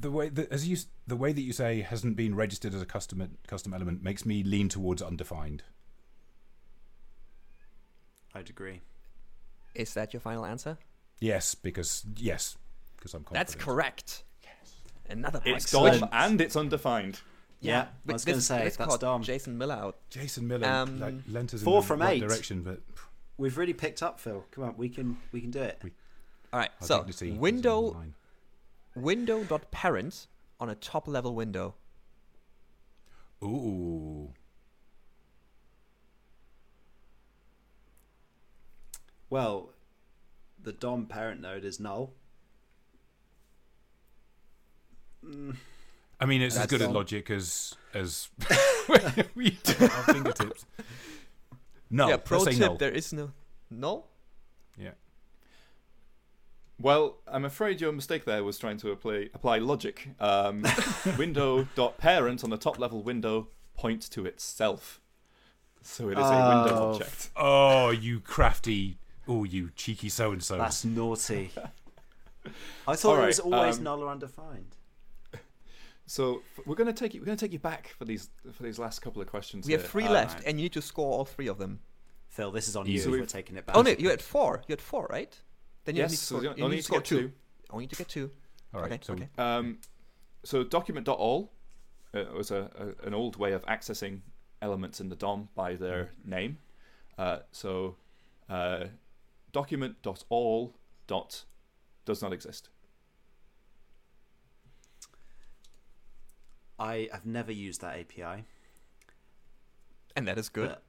the way that as you the way that you say hasn't been registered as a custom custom element makes me lean towards undefined. I'd agree. Is that your final answer? Yes, because yes, because I'm confident. That's correct. Yes. Another point. It's Excellent. DOM and it's undefined. Yeah, I was going to this- say this that's caught Dom. Jason Miller out. Jason Miller Um, like, lent us four in the from right eight. direction, but We've really picked up, Phil. Come on, we can we can do it. We- All right. our so dignity is on window line. window dot parent on a top level window. Ooh, Well, the Dom parent node is null. Mm. I mean it's as That's good at Dom. logic as as we do at our fingertips. No, yeah. Pro tip: no. there is no no. Yeah. Well, I'm afraid your mistake there was trying to apply, apply logic. Um, window.parent on the top level window points to itself. So it is a window Oh. object. Oh, you crafty! Oh, you cheeky so and so. That's naughty. I thought All it was always um, null or undefined. So we're going to take you. We're going to take you back for these for these last couple of questions. We have three Uh, left, Alright. and you need to score all three of them. Phil, this is on Easy. you. So if we've- We're taking it back. Oh no, you had four. You had four, right? Then you Yes, need to so score, you you only need need to to score get two. two. Only to get two. All right, okay. so okay. Um, so document.all uh, was a, a an old way of accessing elements in the DOM by their name. Uh, so uh, document.all dot does not exist. I have never used that API, And that is good. But,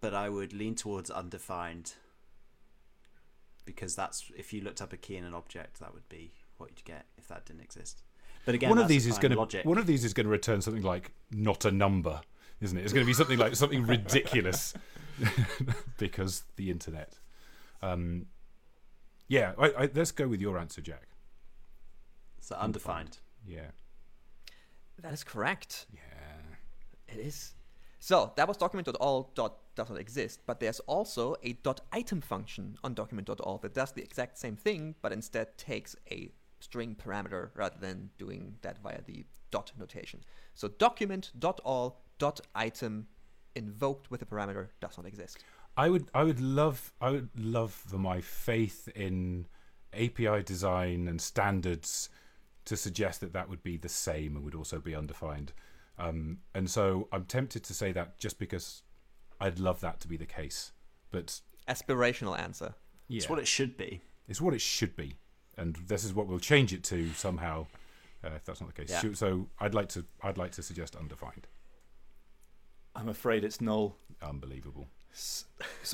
but I would lean towards undefined because that's if you looked up a key in an object, that would be what you'd get if that didn't exist. But again, one of these is going to one of these is going to return something like not a number, isn't it? It's going to be something like something ridiculous because the internet. Um, yeah, I, I, let's go with your answer, Jack. so undefined. Yeah, That is correct. Yeah. It is. So that was document.all does not exist, but there's also a item function on document.all that does the exact same thing, but instead takes a string parameter rather than doing that via the dot notation. So document.all item invoked with a parameter does not exist. I would I would love I would love for my faith in API design and standards to suggest that that would be the same and would also be undefined. Um, and so I'm tempted to say that just because I'd love that to be the case. But Aspirational answer. yeah, It's what it should be. it's what it should be, and this is what we'll change it to somehow. Uh, if that's not the case, Yeah. so, so I'd like to I'd like to suggest undefined. I'm afraid it's null. Unbelievable. So,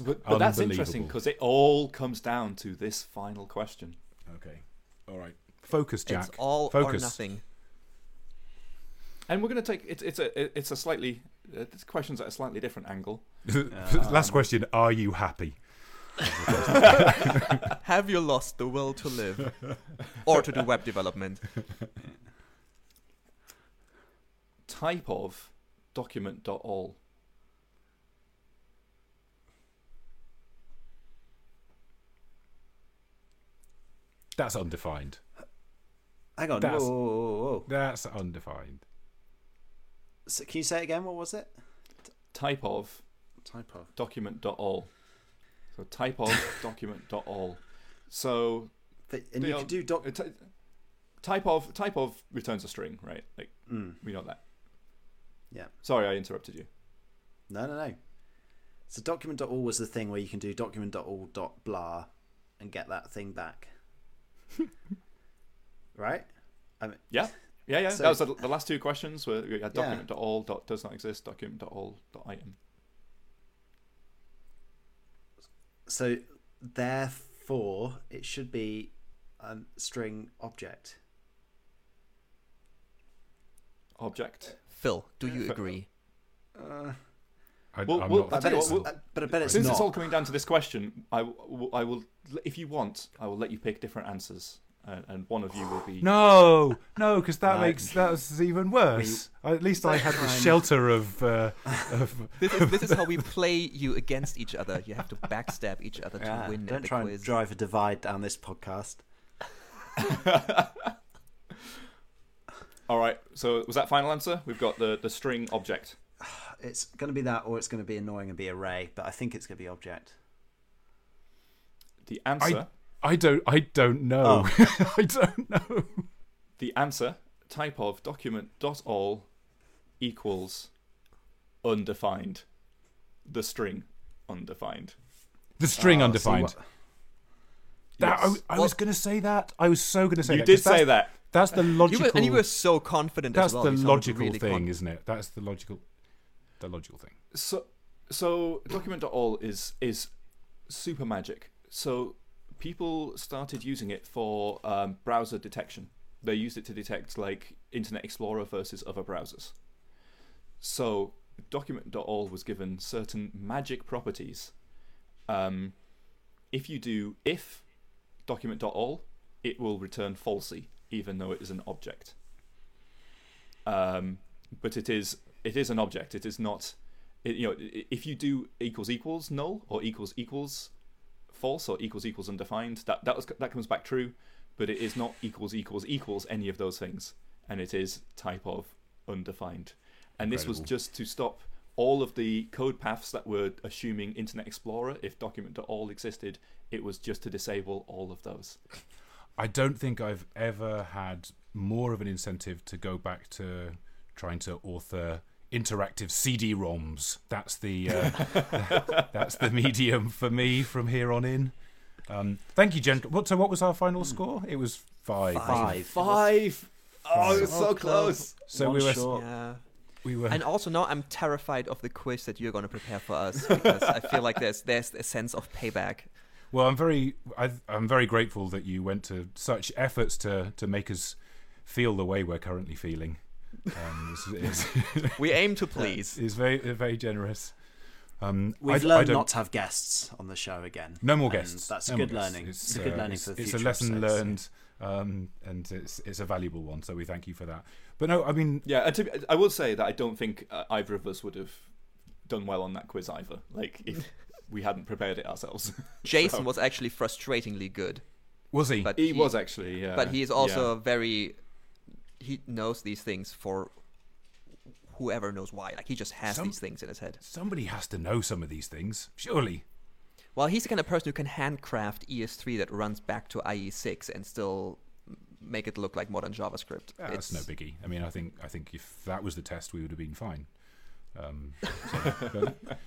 but, but that's interesting because it all comes down to this final question. Okay, all right. Focus, Jack. It's all Focus. or nothing. And we're going to take it's it's a it's a slightly uh, this question's at a slightly different angle. Last question: Are you happy? Have you lost the will to live or to do web development? Type of document.all. That's undefined. Hang on. That's- Whoa, whoa, whoa, whoa. That's undefined. So can you say it again? What was it? Type of Type of. document.all. So type of document.all. So But, and you old- could do doc. uh, type of type of returns a string, right? Like Mm. we know that. Yeah. Sorry, I interrupted you. No, no, no. So document.all was the thing where you can do document.all.blah and get that thing back. right? I mean, Yeah, yeah, yeah. So- that was the, the last two questions. Were Yeah. document.all dot does not exist. Document.all dot item. so therefore, it should be a string object. Object. Phil, do you agree? Uh, I, Well, I'm well, not. I bet it's, what, we'll- uh, but I bet it's Since not. it's all coming down to this question, I, w- I will, if you want, I will let you pick different answers, uh, and one of you will be. No, no, because that No. makes that's even worse. At least I had the shelter of. Uh, of This is, this is how we play you against each other. You have to backstab each other to Yeah, win don't the try quiz. and drive a divide down this podcast. All right. So was that final answer? We've got the the string object. It's going to be that, or it's going to be annoying and be array. But I think it's going to be object. The answer. I don't. I don't know. Oh. I don't know. The answer. Type of document dot all equals undefined. The string undefined. The string Oh, so undefined. what- That, Yes. I, I was going to say that. I was so going to say you that. did 'cause that's, say that. That's the You logical. were, and you were so confident that's as well. the You logical really thing, con- isn't it? That's the logical. The logical thing. So, so document.all is is super magic. So people started using it for um, browser detection. They used it to detect like Internet Explorer versus other browsers. So document.all was given certain magic properties. Um, if you do if document.all, it will return falsy, even though it is an object. Um, but it is it is an object. It is not. It, you know, if you do equals equals null or equals equals false or equals equals undefined, that that was, that comes back true. But it is not equals equals equals any of those things, and it is type of undefined. And this was just to stop all of the code paths that were assuming Internet Explorer. If document.all existed, it was just to disable all of those. I don't think I've ever had more of an incentive to go back to trying to author interactive CD-ROMs. That's the uh, that's the medium for me from here on in. Um, thank you, Jen. What, so, what was our final score? It was five. Five. Five. Oh, it's so So close. So One we were short. Yeah. we were And also now I'm terrified of the quiz that you're going to prepare for us because I feel like there's there's a sense of payback. Well, I'm very, I, I'm very grateful that you went to such efforts to to make us feel the way we're currently feeling. Um, it's, it's, We aim to please. He's very, very generous. Um, We've I, I learned don't- to have guests on the show again. No more guests. That's No good more guests. learning. It's, It's, good uh, learning it's, for it's future a lesson episodes. learned, um, and it's it's a valuable one. So we thank you for that. But no, I mean, Yeah, to, I will say that I don't think uh, either of us would have done well on that quiz either. Like if we hadn't prepared it ourselves. Jason So- was actually frustratingly good, was he? but he, was actually. Yeah, but he is yeah. also very. He knows these things for whoever knows why. Like he just has Some- these things in his head. Somebody has to know some of these things, surely. Well, he's the kind of person who can handcraft ES3 that runs back to IE6 and still make it look like modern JavaScript. Ah, that's no biggie. I mean, I think I think if that was the test, we would have been fine. Um, so- but,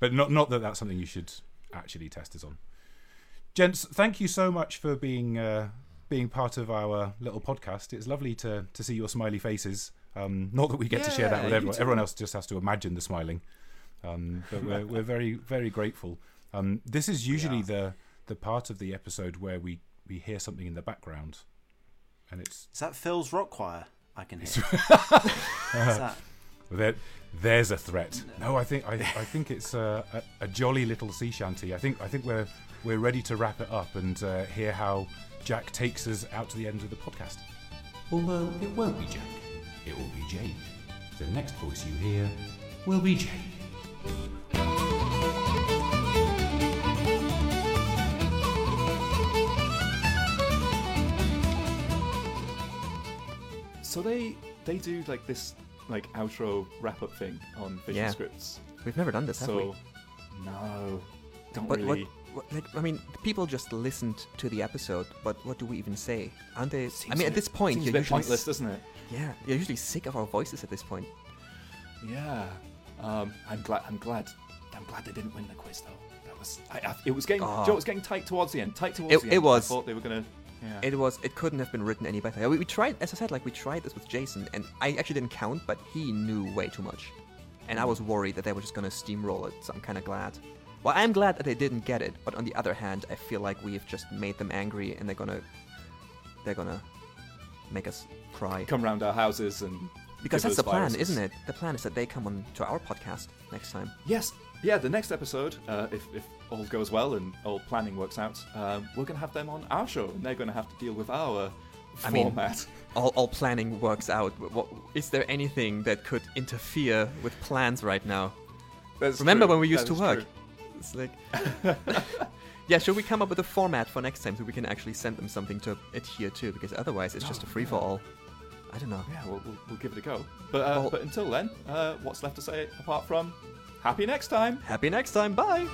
but not not that that's something you should actually test us on. Gents, thank you so much for being uh, being part of our little podcast. It's lovely to to see your smiley faces. Um, not that we get to share that with everyone. Everyone else just has to imagine the smiling. Um, but we're we're very very grateful. Um, this is usually the the part of the episode where we we hear something in the background, and it's Is that Phil's rock choir? I can hear. That? There, there's a threat. No, I think I, I think it's a, a, a jolly little sea shanty. I think I think we're we're ready to wrap it up and uh, hear how Jack takes us out to the end of the podcast. Although it won't be Jack, it will be Jake. The next voice you hear will be Jake. So they they do like this like outro wrap up thing on Fish and Yeah. Scripts. We've never done this, have we? No, don't But really. what, like, I mean, people just listened to the episode, but what do we even say? Aren't they? I mean, at this point, seems you're usually pointless, doesn't it? yeah, you're usually sick of our voices at this point. Yeah. Um, I'm glad. I'm glad. I'm glad they didn't win the quiz though. That was. I, I, it was getting. Ah. Joe, it was getting tight towards the end. Tight towards It- the it was. I thought they were gonna. Yeah. It was. It couldn't have been written any better. We, we tried, as I said, like we tried this with Jason, and I actually didn't count, but he knew way too much, and I was worried that they were just gonna steamroll it. So I'm kind of glad. Well, I'm glad that they didn't get it, but on the other hand, I feel like we've just made them angry, and they're gonna, they're gonna make us cry. Come round our houses and. Because that's the plan, viruses. isn't it? The plan is that they come on to our podcast next time. Yes. Yeah. The next episode, uh, if if all goes well and all planning works out, um, we're gonna have them on our show, and they're gonna have to deal with our I mean- format. All, all planning works out. What, is there anything that could interfere with plans right now? That's Remember true. when we used That to work? true. It's like, yeah. Should we come up with a format for next time so we can actually send them something to adhere to? Because otherwise, it's just a Oh, free for all. I don't know. Yeah, we'll, we'll, we'll give it a go. But uh, Well- but until then, uh, what's left to say apart from happy next time? Happy next time. Bye.